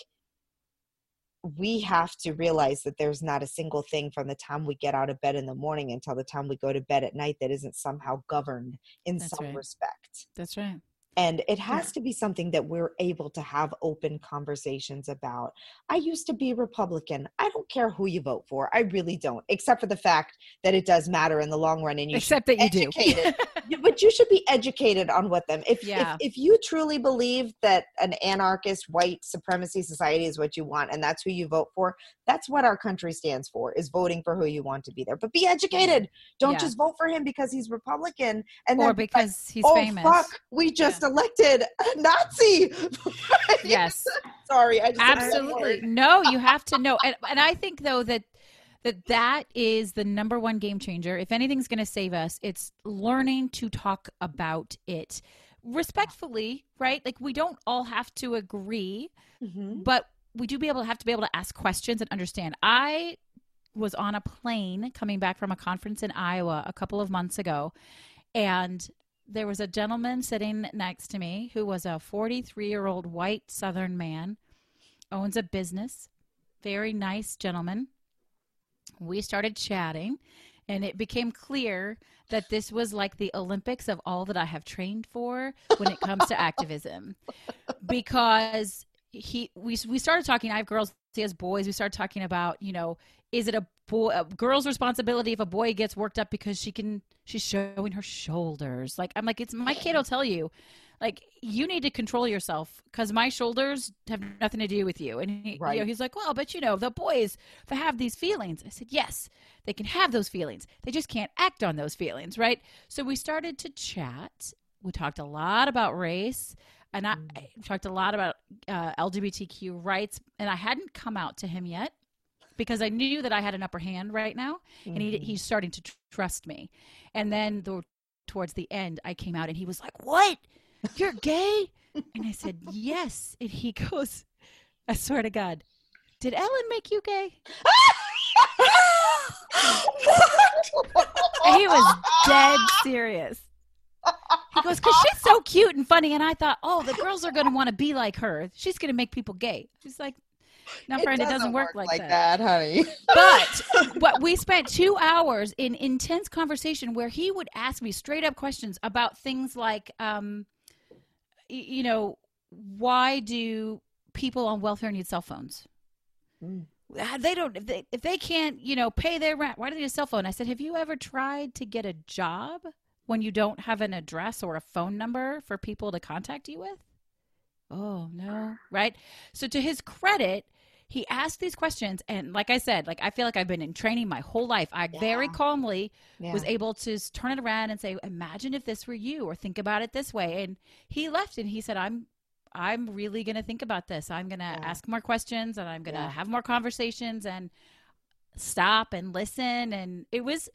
we have to realize that there's not a single thing from the time we get out of bed in the morning until the time we go to bed at night that isn't somehow governed in That's some right. respect That's right. And it has to be something that we're able to have open conversations about. I used to be republican. I don't care who you vote for. I really don't except for the fact that it does matter in the long run and you Except that you do. but you should be educated on what them if, Yeah. if if you truly believe that an anarchist white supremacy society is what you want and that's who you vote for that's what our country stands for is voting for who you want to be there but be educated don't Yeah. just vote for him because he's republican and or then be like, because he's oh famous. fuck we just elected a nazi Yes. sorry i just absolutely no you have to know and, and i think though that that that is the number one game changer. If anything's going to save us it's learning to talk about it respectfully right? Like we don't all have to agree Mhm. but we do be able to have to be able to ask questions and understand. I was on a plane coming back from a conference in iowa a couple of months ago and there was a gentleman sitting next to me who was a 43 year old white southern man owns a business very nice gentleman we started chatting and it became clear that this was like the olympics of all that i have trained for when it comes to activism. Because he we we started talking i have girls he has boys we started talking about you know is it a boy a girl's responsibility if a boy gets worked up because she can she's showing her shoulders. Like i'm like it's my kid will tell you like you need to control yourself because my shoulders have nothing to do with you. And he, you know, he's like well but you know the boys they have these feelings. I said yes they can have those feelings. They just can't act on those feelings right? So we started to chat. We talked a lot about race and I, I talked a lot about uh, LGBTQ rights, and I hadn't come out to him yet because I knew that I had an upper hand right now, and he, Mhm. he's starting to tr- trust me. And then the, towards the end, I came out, and he was like, "What? You're gay?" and I said, "Yes." And he goes, "I swear to God, did Ellen make you gay?" He was dead serious. He goes, because she's so cute and funny. And I thought, oh, the girls are going to want to be like her. She's going to make people gay. She's like, no, friend, it doesn't work, like, that. honey. But but we spent two hours in intense conversation where he would ask me straight up questions about things like, um, you know, why do people on welfare need cell phones? Mm. Uh, They don't if they if they can't you know pay their rent. Why do they need a cell phone? I said, have you ever tried to get a job when you don't have an address or a phone number for people to contact you with? Oh no, right? So to his credit, he asked these questions, and like I said, like I feel like I've been in training my whole life. I very calmly Yeah. was able to turn it around and say, "Imagine if this were you," or think about it this way. And he left, and he said, "I'm, I'm really going to think about this. I'm going to Yeah. ask more questions, and I'm going to Yeah. have more conversations, and stop and listen." And it was,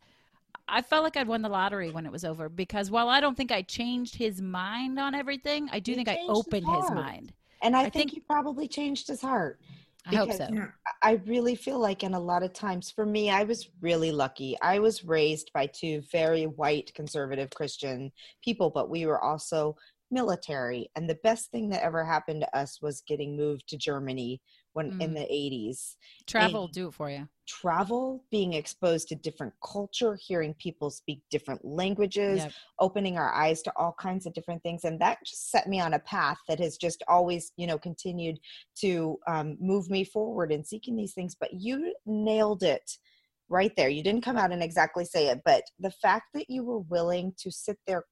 I felt like I'd won the lottery when it was over because while I don't think I changed his mind on everything, I do You think I changed his opened his mind. and I, I think, think- he probably changed his heart. I hope Because- so. I really feel like, in a lot of times, for me, I was really lucky. I was raised by two very white conservative Christian people, but we were also military. And the best thing that ever happened to us was getting moved to Germany when in Mm. the 80s. Travel, And- do it for you. Travel, being exposed to different culture, hearing people speak different languages, Yep. opening our eyes to all kinds of different things and that just set me on a path that has just always you know continued to um, move me forward in seeking these things but you nailed it right there you didn't come out and exactly say it but the fact that you were willing to sit there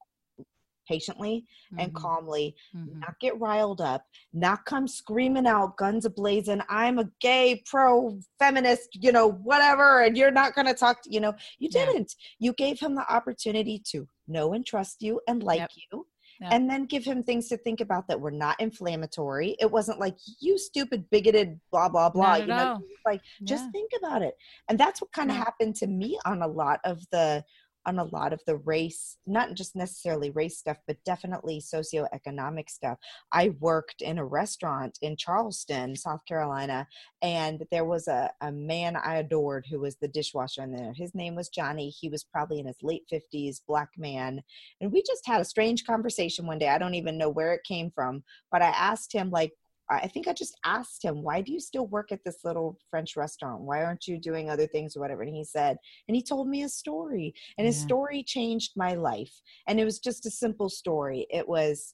patiently and Mhm, calmly mhm. not get riled up not come screaming out guns ablazing i'm a gay pro feminist you know whatever and you're not going to talk to you know you Yeah. didn't you gave him the opportunity to know and trust you and like Yep. you yeah. and then give him things to think about that were not inflammatory. It wasn't like you stupid bigoted blah blah blah. you know, like just think about it. And that's what kind of yeah. happened to me on a lot of the on a lot of the race, not just necessarily race stuff, but definitely socioeconomic stuff. I worked in a restaurant in Charleston, South Carolina, and there was a, a man I adored who was the dishwasher in there. His name was Johnny. He was probably in his late 50s, black man. And we just had a strange conversation one day. I don't even know where it came from, but I asked him, like, I think I just asked him, why do you still work at this little French restaurant? Why aren't you doing other things or whatever? And he said, and he told me a story, and his story changed my life. And it was just a simple story. It was,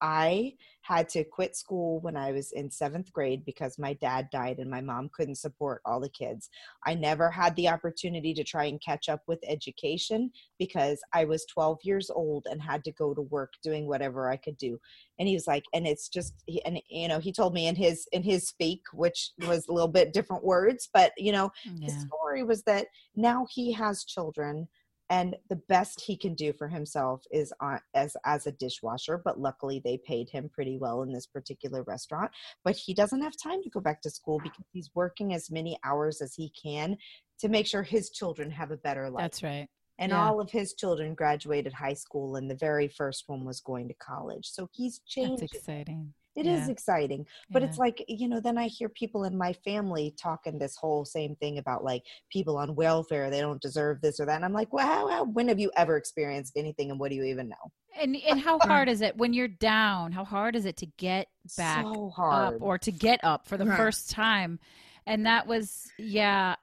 I had to quit school when I was in seventh grade because my dad died and my mom couldn't support all the kids. I never had the opportunity to try and catch up with education because I was 12 years old and had to go to work doing whatever I could do. And he was like, and it's just, and you know, he told me in his in his speak, which was a little bit different words, but you know, yeah. the story was that now he has children and the best he can do for himself is on, as as a dishwasher but luckily they paid him pretty well in this particular restaurant but he doesn't have time to go back to school because he's working as many hours as he can to make sure his children have a better life. That's right. And yeah. all of his children graduated high school and the very first one was going to college. So he's changed. that's exciting it yeah. is exciting but yeah. it's like you know then i hear people in my family talking this whole same thing about like people on welfare they don't deserve this or that and i'm like well how, how when have you ever experienced anything and what do you even know and and how hard is it when you're down how hard is it to get back so up or to get up for the right. first time and that was yeah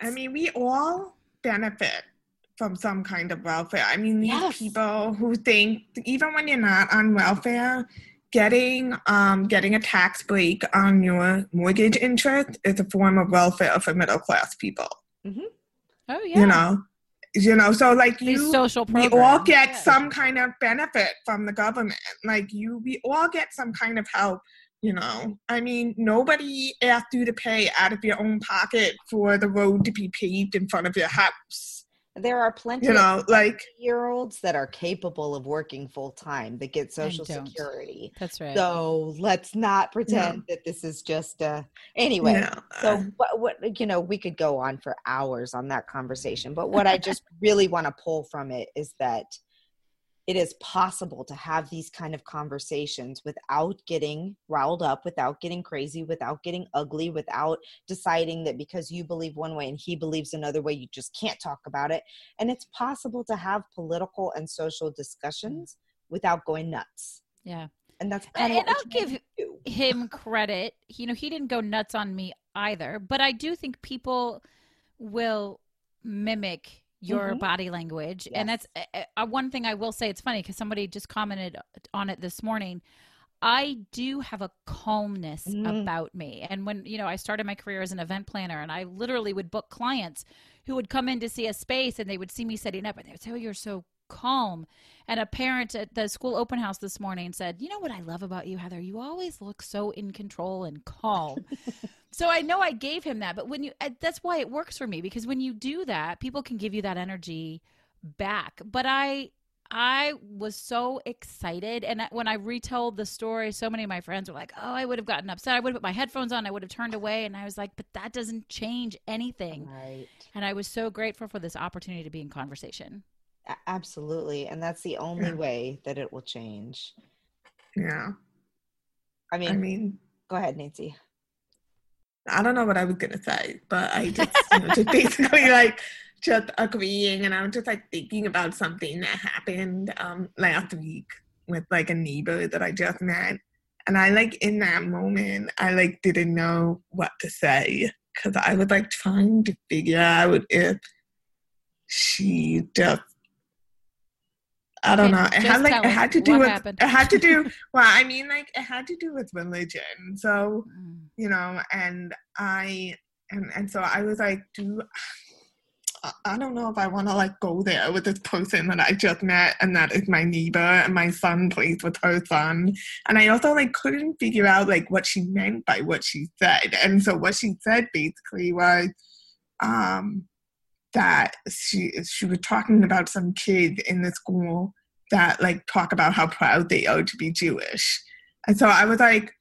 i mean we all benefit from some kind of welfare. I mean, these yes. people who think even when you're not on welfare, getting um, getting a tax break on your mortgage interest is a form of welfare for middle class people. Mm-hmm. Oh yeah, you know, you know. So like These you, social programs. we all get yeah. some kind of benefit from the government. Like you, we all get some kind of help. You know, I mean, nobody asked you to pay out of your own pocket for the road to be paved in front of your house there are plenty you know like year olds that are capable of working full time that get social security. That's right. So let's not pretend that this is just uh anyway so what, what you know we could go on for hours on that conversation but what i just really want to pull from it is that it is possible to have these kind of conversations without getting riled up, without getting crazy, without getting ugly, without deciding that because you believe one way and he believes another way, you just can't talk about it. And it's possible to have political and social mm-hmm. discussions without going nuts. Yeah. And that's and, and I'll give him credit. You know, he didn't go nuts on me either, but I do think people will mimic your mm-hmm. body language yes. and that's uh, uh, one thing i will say it's funny because somebody just commented on it this morning i do have a calmness mm. about me and when you know i started my career as an event planner and i literally would book clients who would come in to see a space and they would see me setting up and they would say oh you're so calm and a parent at the school open house this morning said you know what i love about you heather you always look so in control and calm So I know I gave him that, but when you that's why it works for me because when you do that, people can give you that energy back. But I I was so excited and when I retold the story, so many of my friends were like, "Oh, I would have gotten upset. I would have put my headphones on. I would have turned away." And I was like, "But that doesn't change anything." Right. And I was so grateful for this opportunity to be in conversation. Absolutely, and that's the only yeah. way that it will change. Yeah. I mean, I mean, go ahead, Nancy. I don't know what I was gonna say, but I just, you know, just basically like just agreeing, and I'm just like thinking about something that happened um, last week with like a neighbor that I just met, and I like in that moment I like didn't know what to say because I was like trying to figure out if she just I don't know. It had like it had to do with happened. it had to do well, I mean like it had to do with religion. So, mm. you know, and I and and so I was like, do I don't know if I want to like go there with this person that I just met and that is my neighbor and my son plays with her son. And I also like couldn't figure out like what she meant by what she said. And so what she said basically was um that she she was talking about some kid in the school that like talk about how proud they are to be Jewish. And so I was like,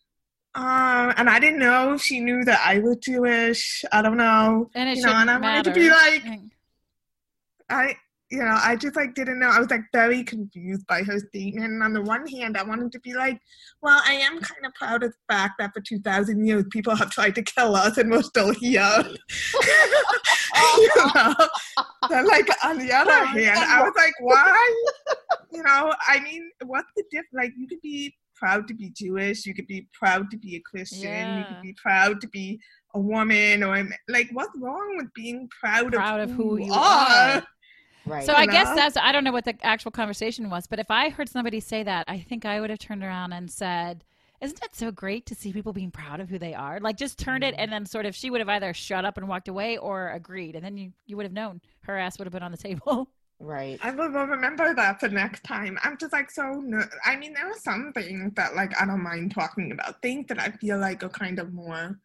um, and I didn't know if she knew that I was Jewish. I don't know. And it you know, and I matter. wanted to be like, I, you know, I just like didn't know. I was like very confused by her statement. And on the one hand, I wanted to be like, well, I am kind of proud of the fact that for 2,000 years, people have tried to kill us and we're still here. you know? But like on the other hand, I was like, why? You know, I mean, what's the difference? Like, you could be proud to be Jewish, you could be proud to be a Christian, Yeah. you could be proud to be a woman, or like, what's wrong with being proud, Proud of, of who you are? are. Right. So I You guess that's I don't know what the actual conversation was, but if I heard somebody say that, I think I would have turned around and said, "Isn't it so great to see people being proud of who they are?" Like just turned Mm-hmm. it, and then sort of she would have either shut up and walked away or agreed, and then you you would have known her ass would have been on the table. right. I will will remember that for next time. I'm just like so. No, I mean, there are some things that like I don't mind talking about. Things that I feel like are kind of more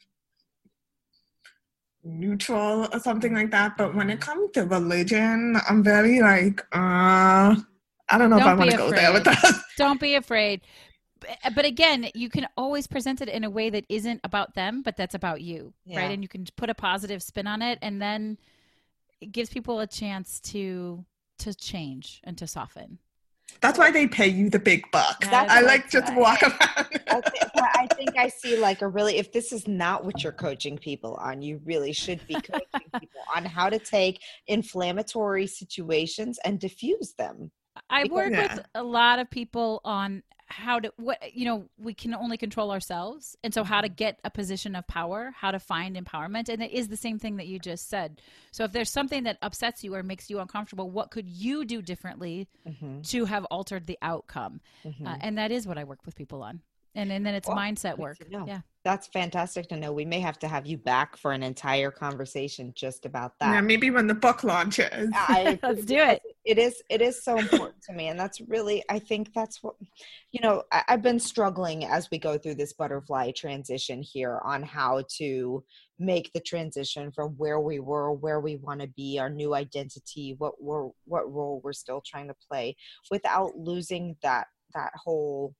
neutral or something like that. But when it comes to religion, I'm very like, uh, I don't know if Don't I want to go there with that. Don't be afraid. But again, you can always present it in a way that isn't about them, but that's about you, Yeah. right? And you can put a positive spin on it, and then it gives people a chance to to change and to soften. That's why they pay you the big bucks. That's I like just I- walk around. I, thi- but I think I see like a really, if this is not what you're coaching people on, you really should be coaching people on how to take inflammatory situations and diffuse them. I work Yeah. with a lot of people on how to what you know we can only control ourselves and so how to get a position of power how to find empowerment and it is the same thing that you just said so if there's something that upsets you or makes you uncomfortable what could you do differently Mhm, to have altered the outcome mhm. uh, and that is what i work with people on and and then it's Well, mindset work yeah That's fantastic to know. We may have to have you back for an entire conversation just about that. yeah, that. maybe when the book launches. I Let's do it. It is it is so important to me, and that's really I think that's what you know. I, I've been struggling as we go through this butterfly transition here on how to make the transition from where we were, where we want to be, our new identity, what we're what role we're still trying to play, without losing that that whole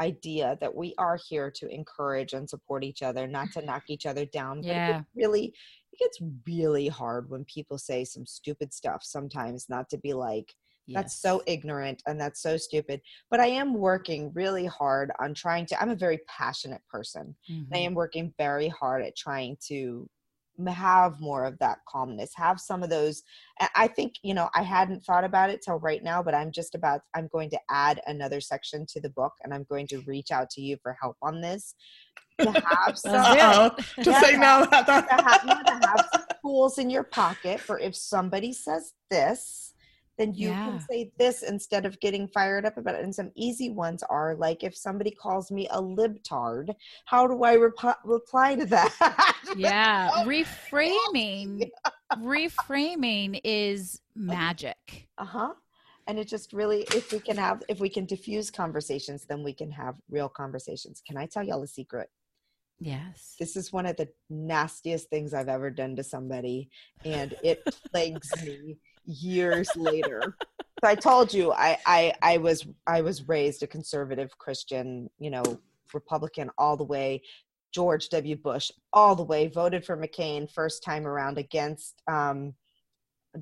idea that we are here to encourage and support each other, not to knock each other down. But Yeah. really it gets really hard when people say some stupid stuff sometimes not to be like that's so ignorant and that's so stupid but i am working really hard on trying to i'm a very passionate person Mhm. I am working very hard at trying to have more of that calmness, have some of those. I think, you know, I hadn't thought about it till right now, but I'm just about, I'm going to add another section to the book and I'm going to reach out to you for help on this. To have some, Let's do it. Uh-oh. Say no. to have, to have some tools in your pocket for if somebody says this, then you Yeah. can say this instead of getting fired up about it. And some easy ones are like if somebody calls me a libtard, how do I rep- reply to that? yeah reframing reframing is magic Uh huh. And it just really, if we can have, if we can diffuse conversations, then we can have real conversations. Can I tell y'all a secret? Yes This is one of the nastiest things I've ever done to somebody, and it plagues me years later. So I told you I, I I was I was raised a conservative Christian, you know, Republican all the way. George W. Bush all the way voted for McCain first time around against um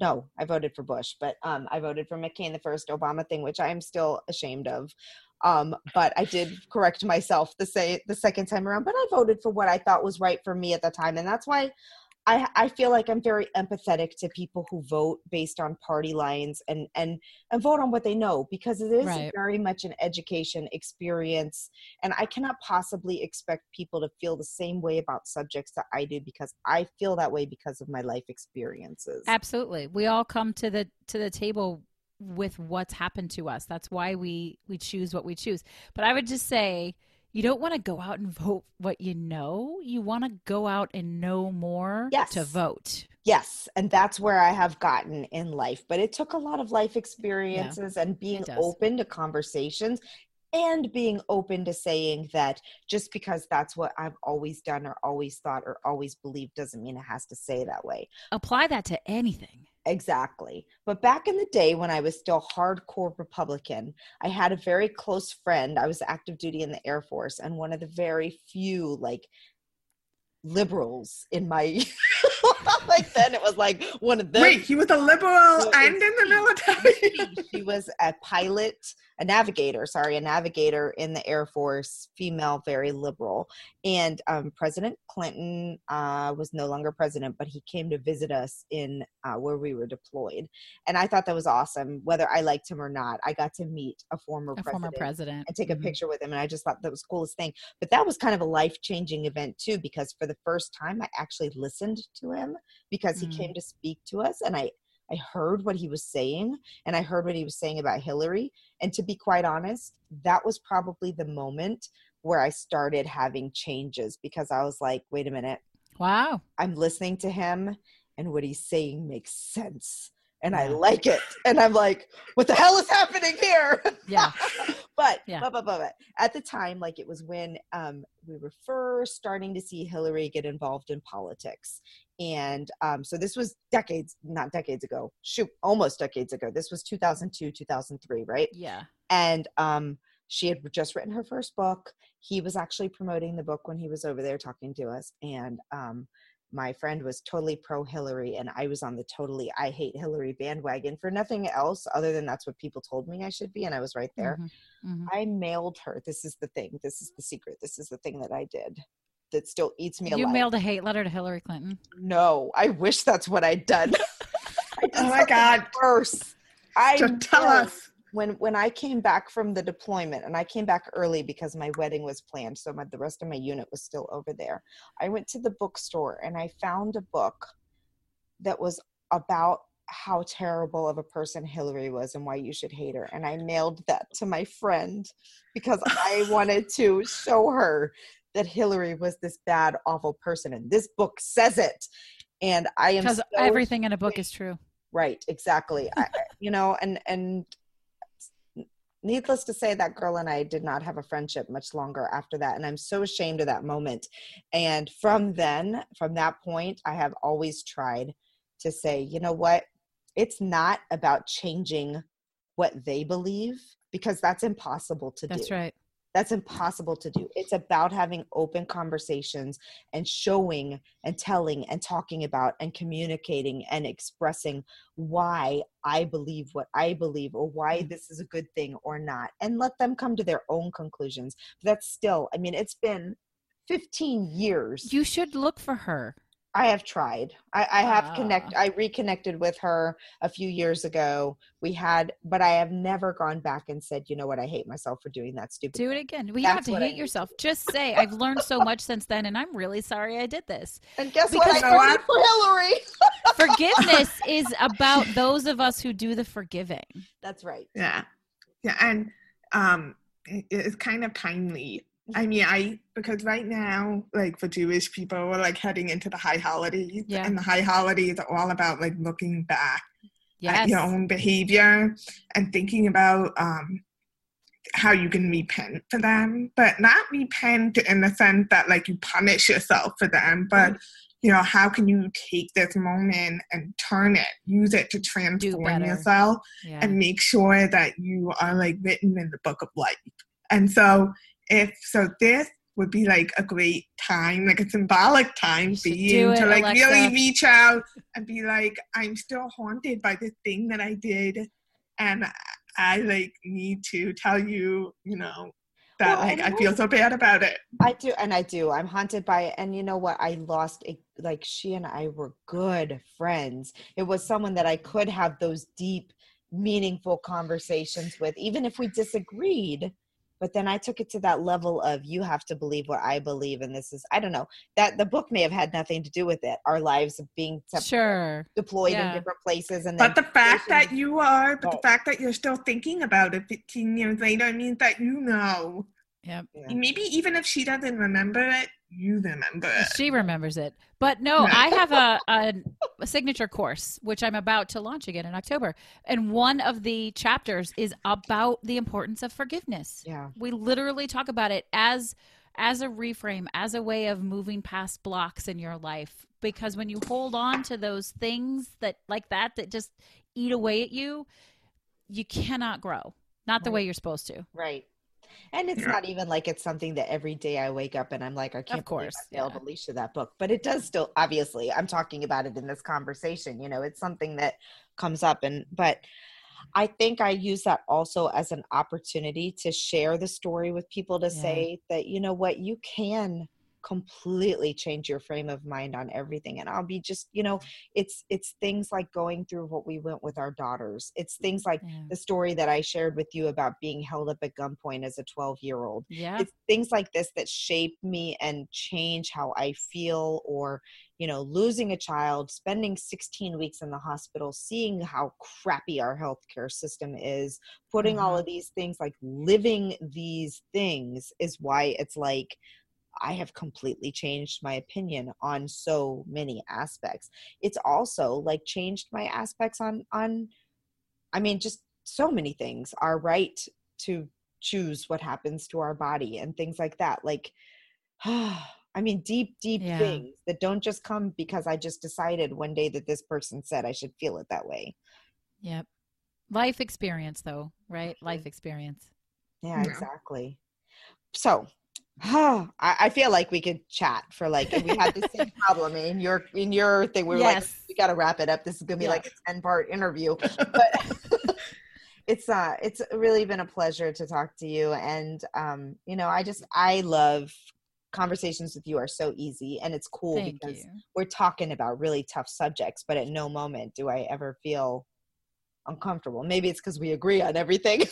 no, I voted for Bush, but um I voted for McCain the first Obama thing, which I am still ashamed of. Um, but I did correct myself the say the second time around. But I voted for what I thought was right for me at the time, and that's why I I feel like I'm very empathetic to people who vote based on party lines and and and vote on what they know because it is Right. very much an education experience, and I cannot possibly expect people to feel the same way about subjects that I do because I feel that way because of my life experiences. absolutely we all come to the to the table with what's happened to us. That's why we we choose what we choose. But i would just say you don't want to go out and vote what you know. You want to go out and know more Yes. to vote. Yes, and that's where I have gotten in life. But it took a lot of life experiences and being open to conversations and being open to saying that just because that's what I've always done or always thought or always believed doesn't mean it has to say that way. Apply that to anything. Exactly. But back in the day when I was still hardcore Republican, I had a very close friend. I was active duty in the Air Force, and one of the very few, like, liberals in my like then it was like one of them Wait, he was a liberal So and in the military. she was a pilot a navigator sorry a navigator in the air force female very liberal and um, president clinton uh, was no longer president but he came to visit us in uh, where we were deployed and i thought that was awesome whether i liked him or not i got to meet a former A president former president. and take a Mhm. picture with him and i just thought that was the coolest thing but that was kind of a life-changing event too because for the first time i actually listened to him because he Mm. came to speak to us and i i heard what he was saying and i heard what he was saying about hillary and to be quite honest that was probably the moment where i started having changes because i was like wait a minute Wow. i'm listening to him and what he's saying makes sense and i like it and i'm like what the hell is happening here Yeah. but, Yeah. but, but, but, but at the time, like it was when um, we were first starting to see Hillary get involved in politics. And um, so this was decades, not decades ago, shoot, almost decades ago. This was 2002, 2003, right? Yeah. And um, she had just written her first book. He was actually promoting the book when he was over there talking to us. And um, my friend was totally pro Hillary, and I was on the totally I hate Hillary bandwagon for nothing else other than that's what people told me I should be. And I was right there. Mhm. Mhm. I mailed her. This is the thing. This is the secret. This is the thing that I did that still eats me You alive. mailed a hate letter to Hillary Clinton. no, I wish that's what I'd done. I did Oh my God. Worse. I So tell us. when when I came back from the deployment, and I came back early because my wedding was planned, so my, the rest of my unit was still over there. I went to the bookstore and I found a book that was about how terrible of a person Hillary was and why you should hate her. And I mailed that to my friend because I wanted to show her that Hillary was this bad, awful person. And this book says it. And I am Because so everything in a book is true. right exactly I, you know and and needless to say that girl and i did not have a friendship much longer after that and i'm so ashamed of that moment and from then from that point i have always tried to say you know what it's not about changing what they believe because that's impossible to do That's right. That's impossible to do. It's about having open conversations and showing and telling and talking about and communicating and expressing why I believe what I believe or why Mm. this is a good thing or not and let them come to their own conclusions. But that's still, I mean, it's been 15 years. You should look for her. I have tried. I, I have connect. Ah. I reconnected with her a few years ago. We had, but I have never gone back and said, you know what, I hate myself for doing that stupid. Do it again. We don't have to what I hate yourself. Just say, I've learned so much since then, and I'm really sorry I did this. And guess Because what? I voted for Hillary. Forgiveness is about those of us who do the forgiving. That's right. Yeah. Yeah. And um it- it's kind of timely. I mean, I because right now, like for Jewish people, we're like heading into the high holidays, Yeah. and the high holidays are all about like looking back Yes. at your own behavior and thinking about um how you can repent for them, but not repent in the sense that like you punish yourself for them, but you know how can you take this moment and turn it, use it to transform yourself Yeah. and make sure that you are like written in the book of life. And so if so this would be like a great time, like a symbolic time for you do to it, like really reach out and be like, I'm still haunted by the thing that I did and I like need to tell you, you know, that Well, like and I feel so bad about it. I do, and I do. I'm haunted by it. And you know what? I lost a like she and I were good friends. It was someone that I could have those deep, meaningful conversations with, even if we disagreed. But then I took it to that level of you have to believe what I believe, and this is I don't know that the book may have had nothing to do with it. Our lives being separate, Sure. deployed Yeah. in different places, and But the fact that you are, but the fact that you're still thinking about it 15 years later means that you know. Yep. Yeah. Maybe even if she doesn't remember it, you remember it. She remembers it. But no, I have a, a, a signature course, which I'm about to launch again in October. And one of the chapters is about the importance of forgiveness. Yeah. We literally talk about it as as a reframe, as a way of moving past blocks in your life. Because when you hold on to those things that like that that just eat away at you, you cannot grow. Not the way you're supposed to. Right. And it's Yeah. not even like it's something that every day I wake up and I'm like, I can't believe course, I failed yeah. Alicia that book. But it does still obviously I'm talking about it in this conversation. You know, it's something that comes up and but I think I use that also as an opportunity to share the story with people to Yeah. say that, you know what, you can completely change your frame of mind on everything and i'll be just you know it's it's things like going through what we went with our daughters it's things like Yeah. the story that I shared with you about being held up at gunpoint as a 12 year old. Yeah. It's things like this that shape me and change how I feel, or, you know, losing a child, spending 16 weeks in the hospital, seeing how crappy our healthcare system is, putting all mm-hmm. of these things, like living these things is why it's like, I have completely changed my opinion on so many aspects. It's also like changed my aspects on on I mean just so many things. Our right to choose what happens to our body and things like that. Like I mean deep deep Yeah. things that don't just come because I just decided one day that this person said I should feel it that way. Yep. Life experience, though, right? Life experience. Yeah, Yeah. exactly. So I, I feel like we could chat for like and we had the same problem in your in your thing. We were like, we gotta wrap it up. This is gonna be like a 10 part interview. But it's uh it's really been a pleasure to talk to you. And um, you know, I just I love conversations with you are so easy and it's cool Thank because you. we're talking about really tough subjects, but at no moment do I ever feel uncomfortable. Maybe it's because we agree on everything.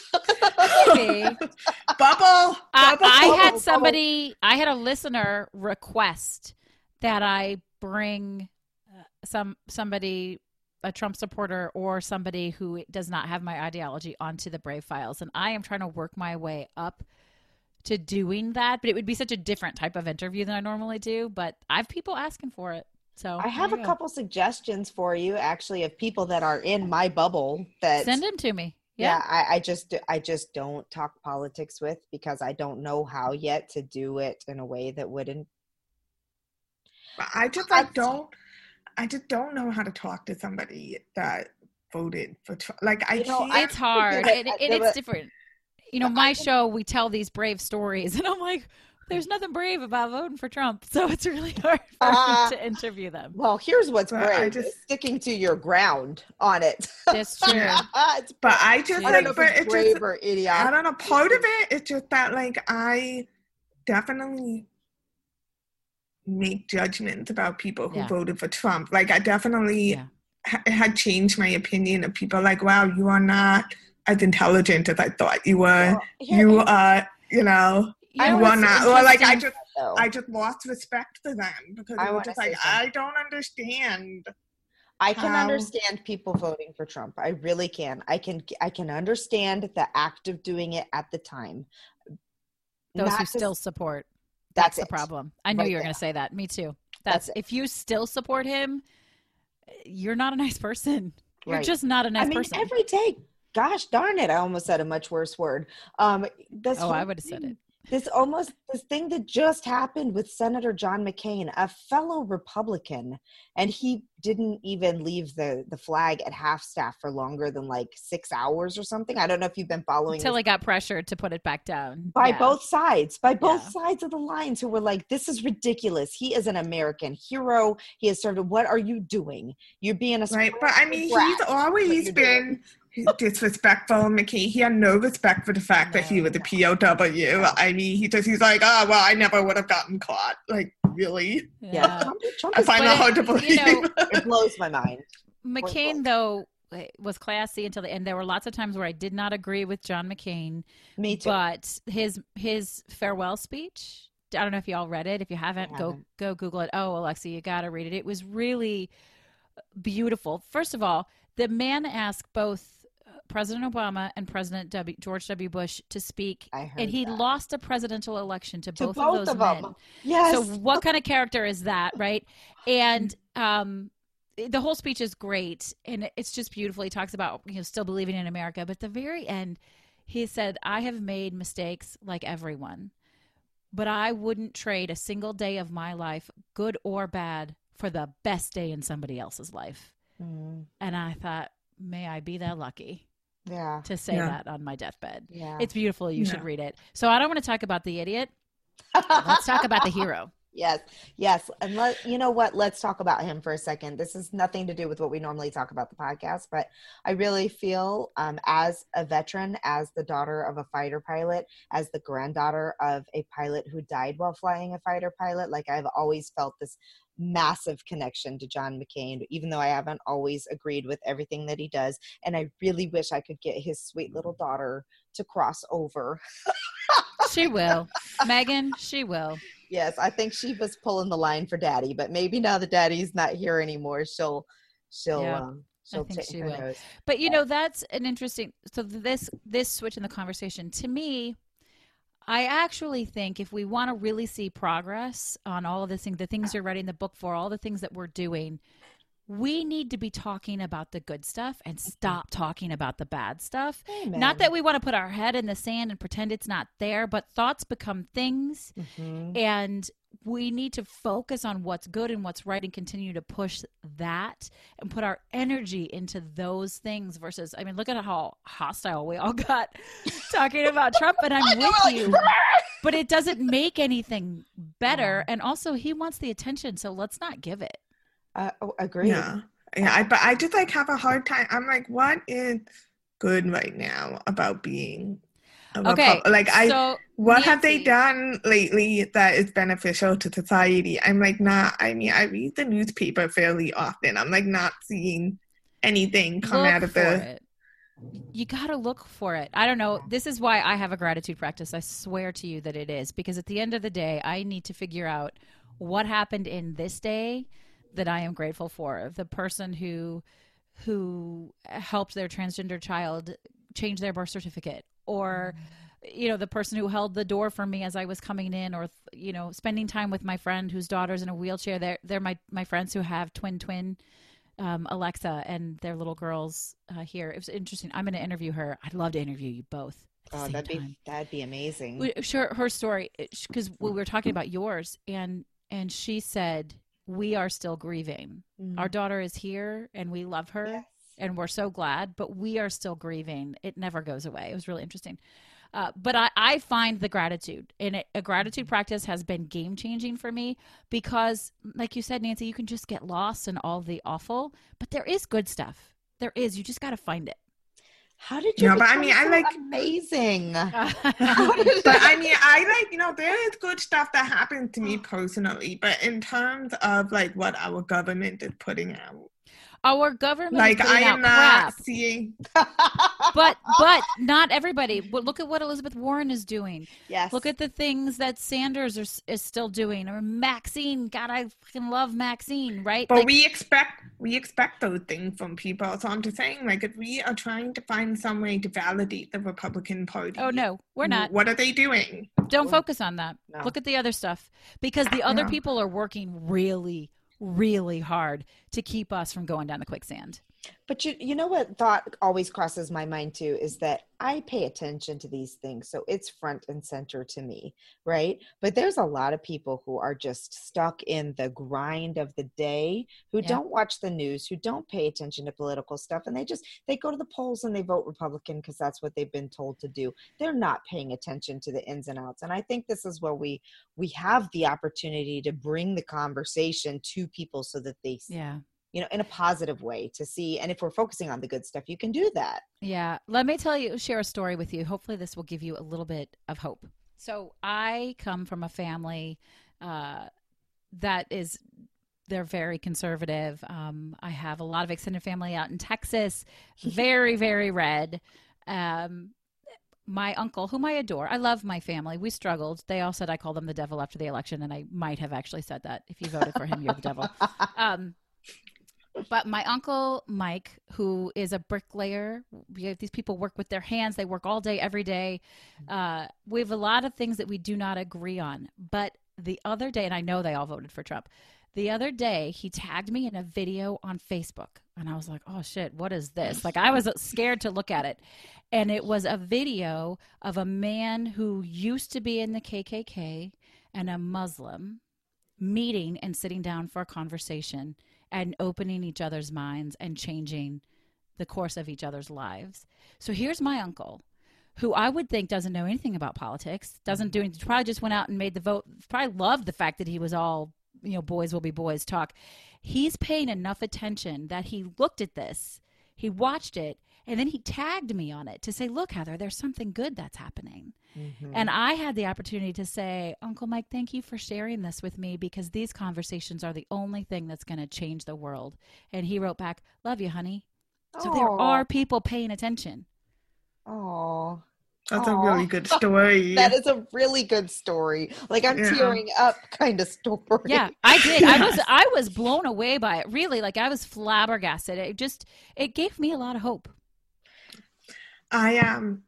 Maybe. Bubble. I, bubble, I bubble, had bubble. somebody, I had a listener request that I bring uh, some somebody, a Trump supporter or somebody who does not have my ideology onto the Brave Files, and I am trying to work my way up to doing that. But it would be such a different type of interview than I normally do. But I have people asking for it, so I have a go. couple suggestions for you actually of people that are in my bubble that Send them to me. yeah, Yeah. I, I just I just don't talk politics with because I don't know how yet to do it in a way that wouldn't I just like That's- don't. I just don't know how to talk to somebody that voted for Like I You know, can't. I- it's hard. but- It, it, but- it's different. You know, my show, we tell these brave stories, and I'm like, there's nothing brave about voting for Trump. So it's really hard for Ah. me to interview them. well here's what's But brave just- sticking to your ground on it That's true. it's but I just I like. But it's it's brave just. or I don't know. Part of it is just that like I definitely make judgments about people who Yeah. voted for Trump. Like I definitely Yeah. ha- had changed my opinion of people. Like wow, you are not as intelligent as I thought you were. Well, here- you are. You know. You I know you what's are like I just. though, I just lost respect for them because I was just like something. I don't understand. I can how- understand people voting for Trump. I really can. I can I can understand the act of doing it at the time. Those Not who to still support. That's That's, the it. problem. I knew Right you were going to say that. Me too. That's That's, if you still support him, you're not a nice person. You're Right. just not a nice I mean, person. every day. Gosh darn it! I almost said a much worse word. Um, this oh, I would have said it. This almost this thing that just happened with Senator John McCain, a fellow Republican, and he didn't even leave the the flag at half staff for longer than like six hours or something. I don't know if you've been following Until this I got pressured to put it back down. by Yeah. both sides by both Yeah. sides of the lines who were like this is ridiculous he is an american hero he has served what are you doing you're being a Right. But I mean, he's always you're been disrespectful. McKay, he had no respect for the fact that he was a POW. I mean, he just, he's like, oh, well, I never would have gotten caught. Like, really? yeah trump, Trump I is, find But that hard to you believe. know, it blows my mind McCain, though, was classy until the end. There were lots of times where I did not agree with John McCain, me too but his his farewell speech. I don't know if y'all read it. If you haven't, go haven't. go Google it. Oh, Alexa, you got to read it. It was really beautiful. First of all, the man asked both President Obama and President w, George W. Bush to speak, I heard and he that. lost a presidential election to, To both, both of those of men. them. Yes. So what kind of character is that, right? And um, the whole speech is great, and it's just beautiful. He talks about you know still believing in America, but at the very end, he said, "I have made mistakes like everyone, but I wouldn't trade a single day of my life, good or bad, for the best day in somebody else's life." Mm, And I thought, may I be that lucky yeah. to say Yeah. that on my deathbed. Yeah. It's beautiful. You should read it. So I don't want to talk about the idiot. Let's talk about the hero. Yes, yes. And let you know what, let's talk about him for a second. This is nothing to do with what we normally talk about the podcast, but I really feel um, as a veteran, as the daughter of a fighter pilot, as the granddaughter of a pilot who died while flying a fighter pilot, like I've always felt this massive connection to John McCain, even though I haven't always agreed with everything that he does. And I really wish I could get his sweet little daughter to cross over. She will. Meghan, she will. Yes, I think she was pulling the line for daddy, but maybe now that daddy's not here anymore, she'll she'll Yeah, um she'll think take she will. nose. But you know, that's an interesting so this this switch in the conversation to me I actually think if we want to really see progress on all of this thing, the things you're writing the book for, all the things that we're doing, we need to be talking about the good stuff and stop talking about the bad stuff. Not that we want to put our head in the sand and pretend it's not there, but thoughts become things. Mhm. and we need to focus on what's good and what's right and continue to push that and put our energy into those things versus i mean look at how hostile we all got talking about trump and i'm with you. But it doesn't make anything better. And also he wants the attention so let's not give it Uh, oh, agreed. Yeah. Yeah. I, but I just like have a hard time. I'm like, what is good right now about being okay Repub- like I so what have they done lately that is beneficial to society? I'm like not I mean I read the newspaper fairly often. I'm like not seeing anything come look out of the it. You got to look for it. I don't know. This is why I have a gratitude practice. I swear to you that it is because at the end of the day, I need to figure out what happened in this day that I am grateful for. The person who who helped their transgender child change their birth certificate or you know the person who held the door for me as I was coming in or you know spending time with my friend whose daughter's in a wheelchair they're they're my my friends who have twin twin um, Alexa and their little girls uh, here. It was interesting. I'm going to interview her. I'd love to interview you both. Oh, that'd be that'd be amazing. We- Sure, her story because we were talking about yours, and and she said we are still grieving. Mm. Our daughter is here, and we love her, Yes. and we're so glad. But we are still grieving. It never goes away. It was really interesting. Uh, but I, I find the gratitude and it, a gratitude practice has been game changing for me because, like you said, Nancy, you can just get lost in all the awful, but there is good stuff. There is. You just got to find it. How did you? No, but I become mean, I so like- amazing. but I mean, I like, you know, there is good stuff that happened to me personally, but in terms of like what our government is putting out, Our government like is I am out not crap. seeing. but but not everybody. Well, Look at what Elizabeth Warren is doing. yes. Look at the things that Sanders are, is still doing, or Maxine. God, I fucking love Maxine, right? But Like, we expect we expect those things from people. So I'm just saying, like, if we are trying to find some way to validate the Republican Party, oh no, we're not. What are they doing? Don't focus on that. No. Look at the other stuff because the other Yeah. people are working really, really hard to keep us from going down the quicksand. But you, you know what thought always crosses my mind too is that I pay attention to these things, so it's front and center to me, right? But there's a lot of people who are just stuck in the grind of the day, who Yeah. don't watch the news, who don't pay attention to political stuff, and they just they go to the polls and they vote Republican because that's what they've been told to do. They're not paying attention to the ins and outs, and I think this is where we we have the opportunity to bring the conversation to people so that they Yeah. You know, in a positive way to see. And if we're focusing on the good stuff, you can do that. Yeah. Let me tell you, share a story with you. Hopefully, this will give you a little bit of hope. So, I come from a family uh, that is, they're very conservative. Um, I have a lot of extended family out in Texas, very, very red. Um, my uncle, whom I adore, I love my family. We struggled. They all said I call them the devil after the election, and I might have actually said that. If you voted for him, you're the devil. Um, but my uncle Mike, who is a bricklayer, these people work with their hands. They work all day, every day. Uh, we have a lot of things that we do not agree on. But the other day, and I know they all voted for Trump. The other day, he tagged me in a video on Facebook, and I was like, "Oh shit, what is this?" Like I was scared to look at it, and it was a video of a man who used to be in the KKK and a Muslim meeting and sitting down for a conversation and opening each other's minds and changing the course of each other's lives. So here's my uncle, who I would think doesn't know anything about politics, doesn't do anything, probably just went out and made the vote, probably loved the fact that he was all, you know, boys will be boys talk. He's paying enough attention that he looked at this, he watched it, and then he tagged me on it to say, look, Heather, there's something good that's happening. Mm-hmm. And I had the opportunity to say, Uncle Mike, thank you for sharing this with me because these conversations are the only thing that's going to change the world. And he wrote back, Love you, honey. So there are people paying attention. Oh, That's a really good story. that is a really good story. Like I'm Yeah. tearing up kind of story. Yeah, I did. I was I was blown away by it. Really, like I was flabbergasted. It just it gave me a lot of hope. I um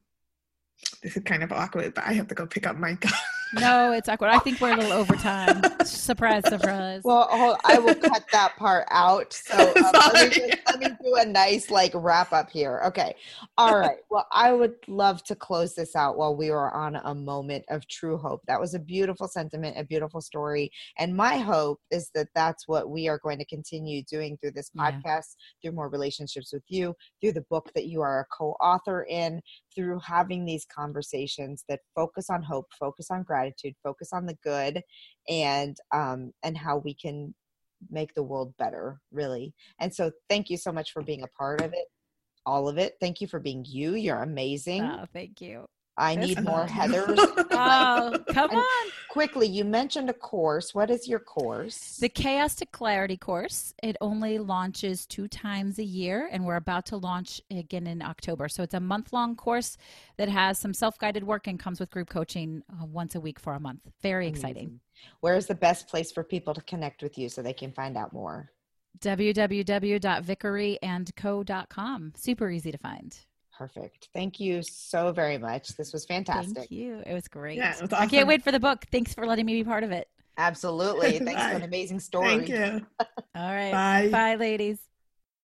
this is kind of awkward, but I have to go pick up my gun. No, it's awkward. I think we're a little over time. surprise, surprise. Well, hold, I will cut that part out. So um, let, me just, let me do a nice like wrap up here. Okay. All right. Well, I would love to close this out while we are on a moment of true hope. That was a beautiful sentiment, a beautiful story, and my hope is that that's what we are going to continue doing through this Yeah. podcast, through more relationships with you, through the book that you are a co-author in, through having these conversations that focus on hope, focus on gratitude, focus on the good, and um, and how we can make the world better, really. And so, thank you so much for being a part of it, all of it. Thank you for being you. You're amazing. oh, thank you. I that's need more fine. Heathers. Oh, come And- on. Quickly, you mentioned a course. What is your course? The Chaos to Clarity course. It only launches two times a year, and we're about to launch again in October. So it's a month long course that has some self guided work and comes with group coaching uh, once a week for a month. Very exciting. Where is the best place for people to connect with you so they can find out more? www.vickeryandco.com. Super easy to find. Perfect. Thank you so very much. This was fantastic. Thank you. It was great. Yeah, it was I can't wait for the book. Thanks for letting me be part of it. Absolutely. Thanks for an amazing story. Thank you. All right. Bye. Bye, ladies.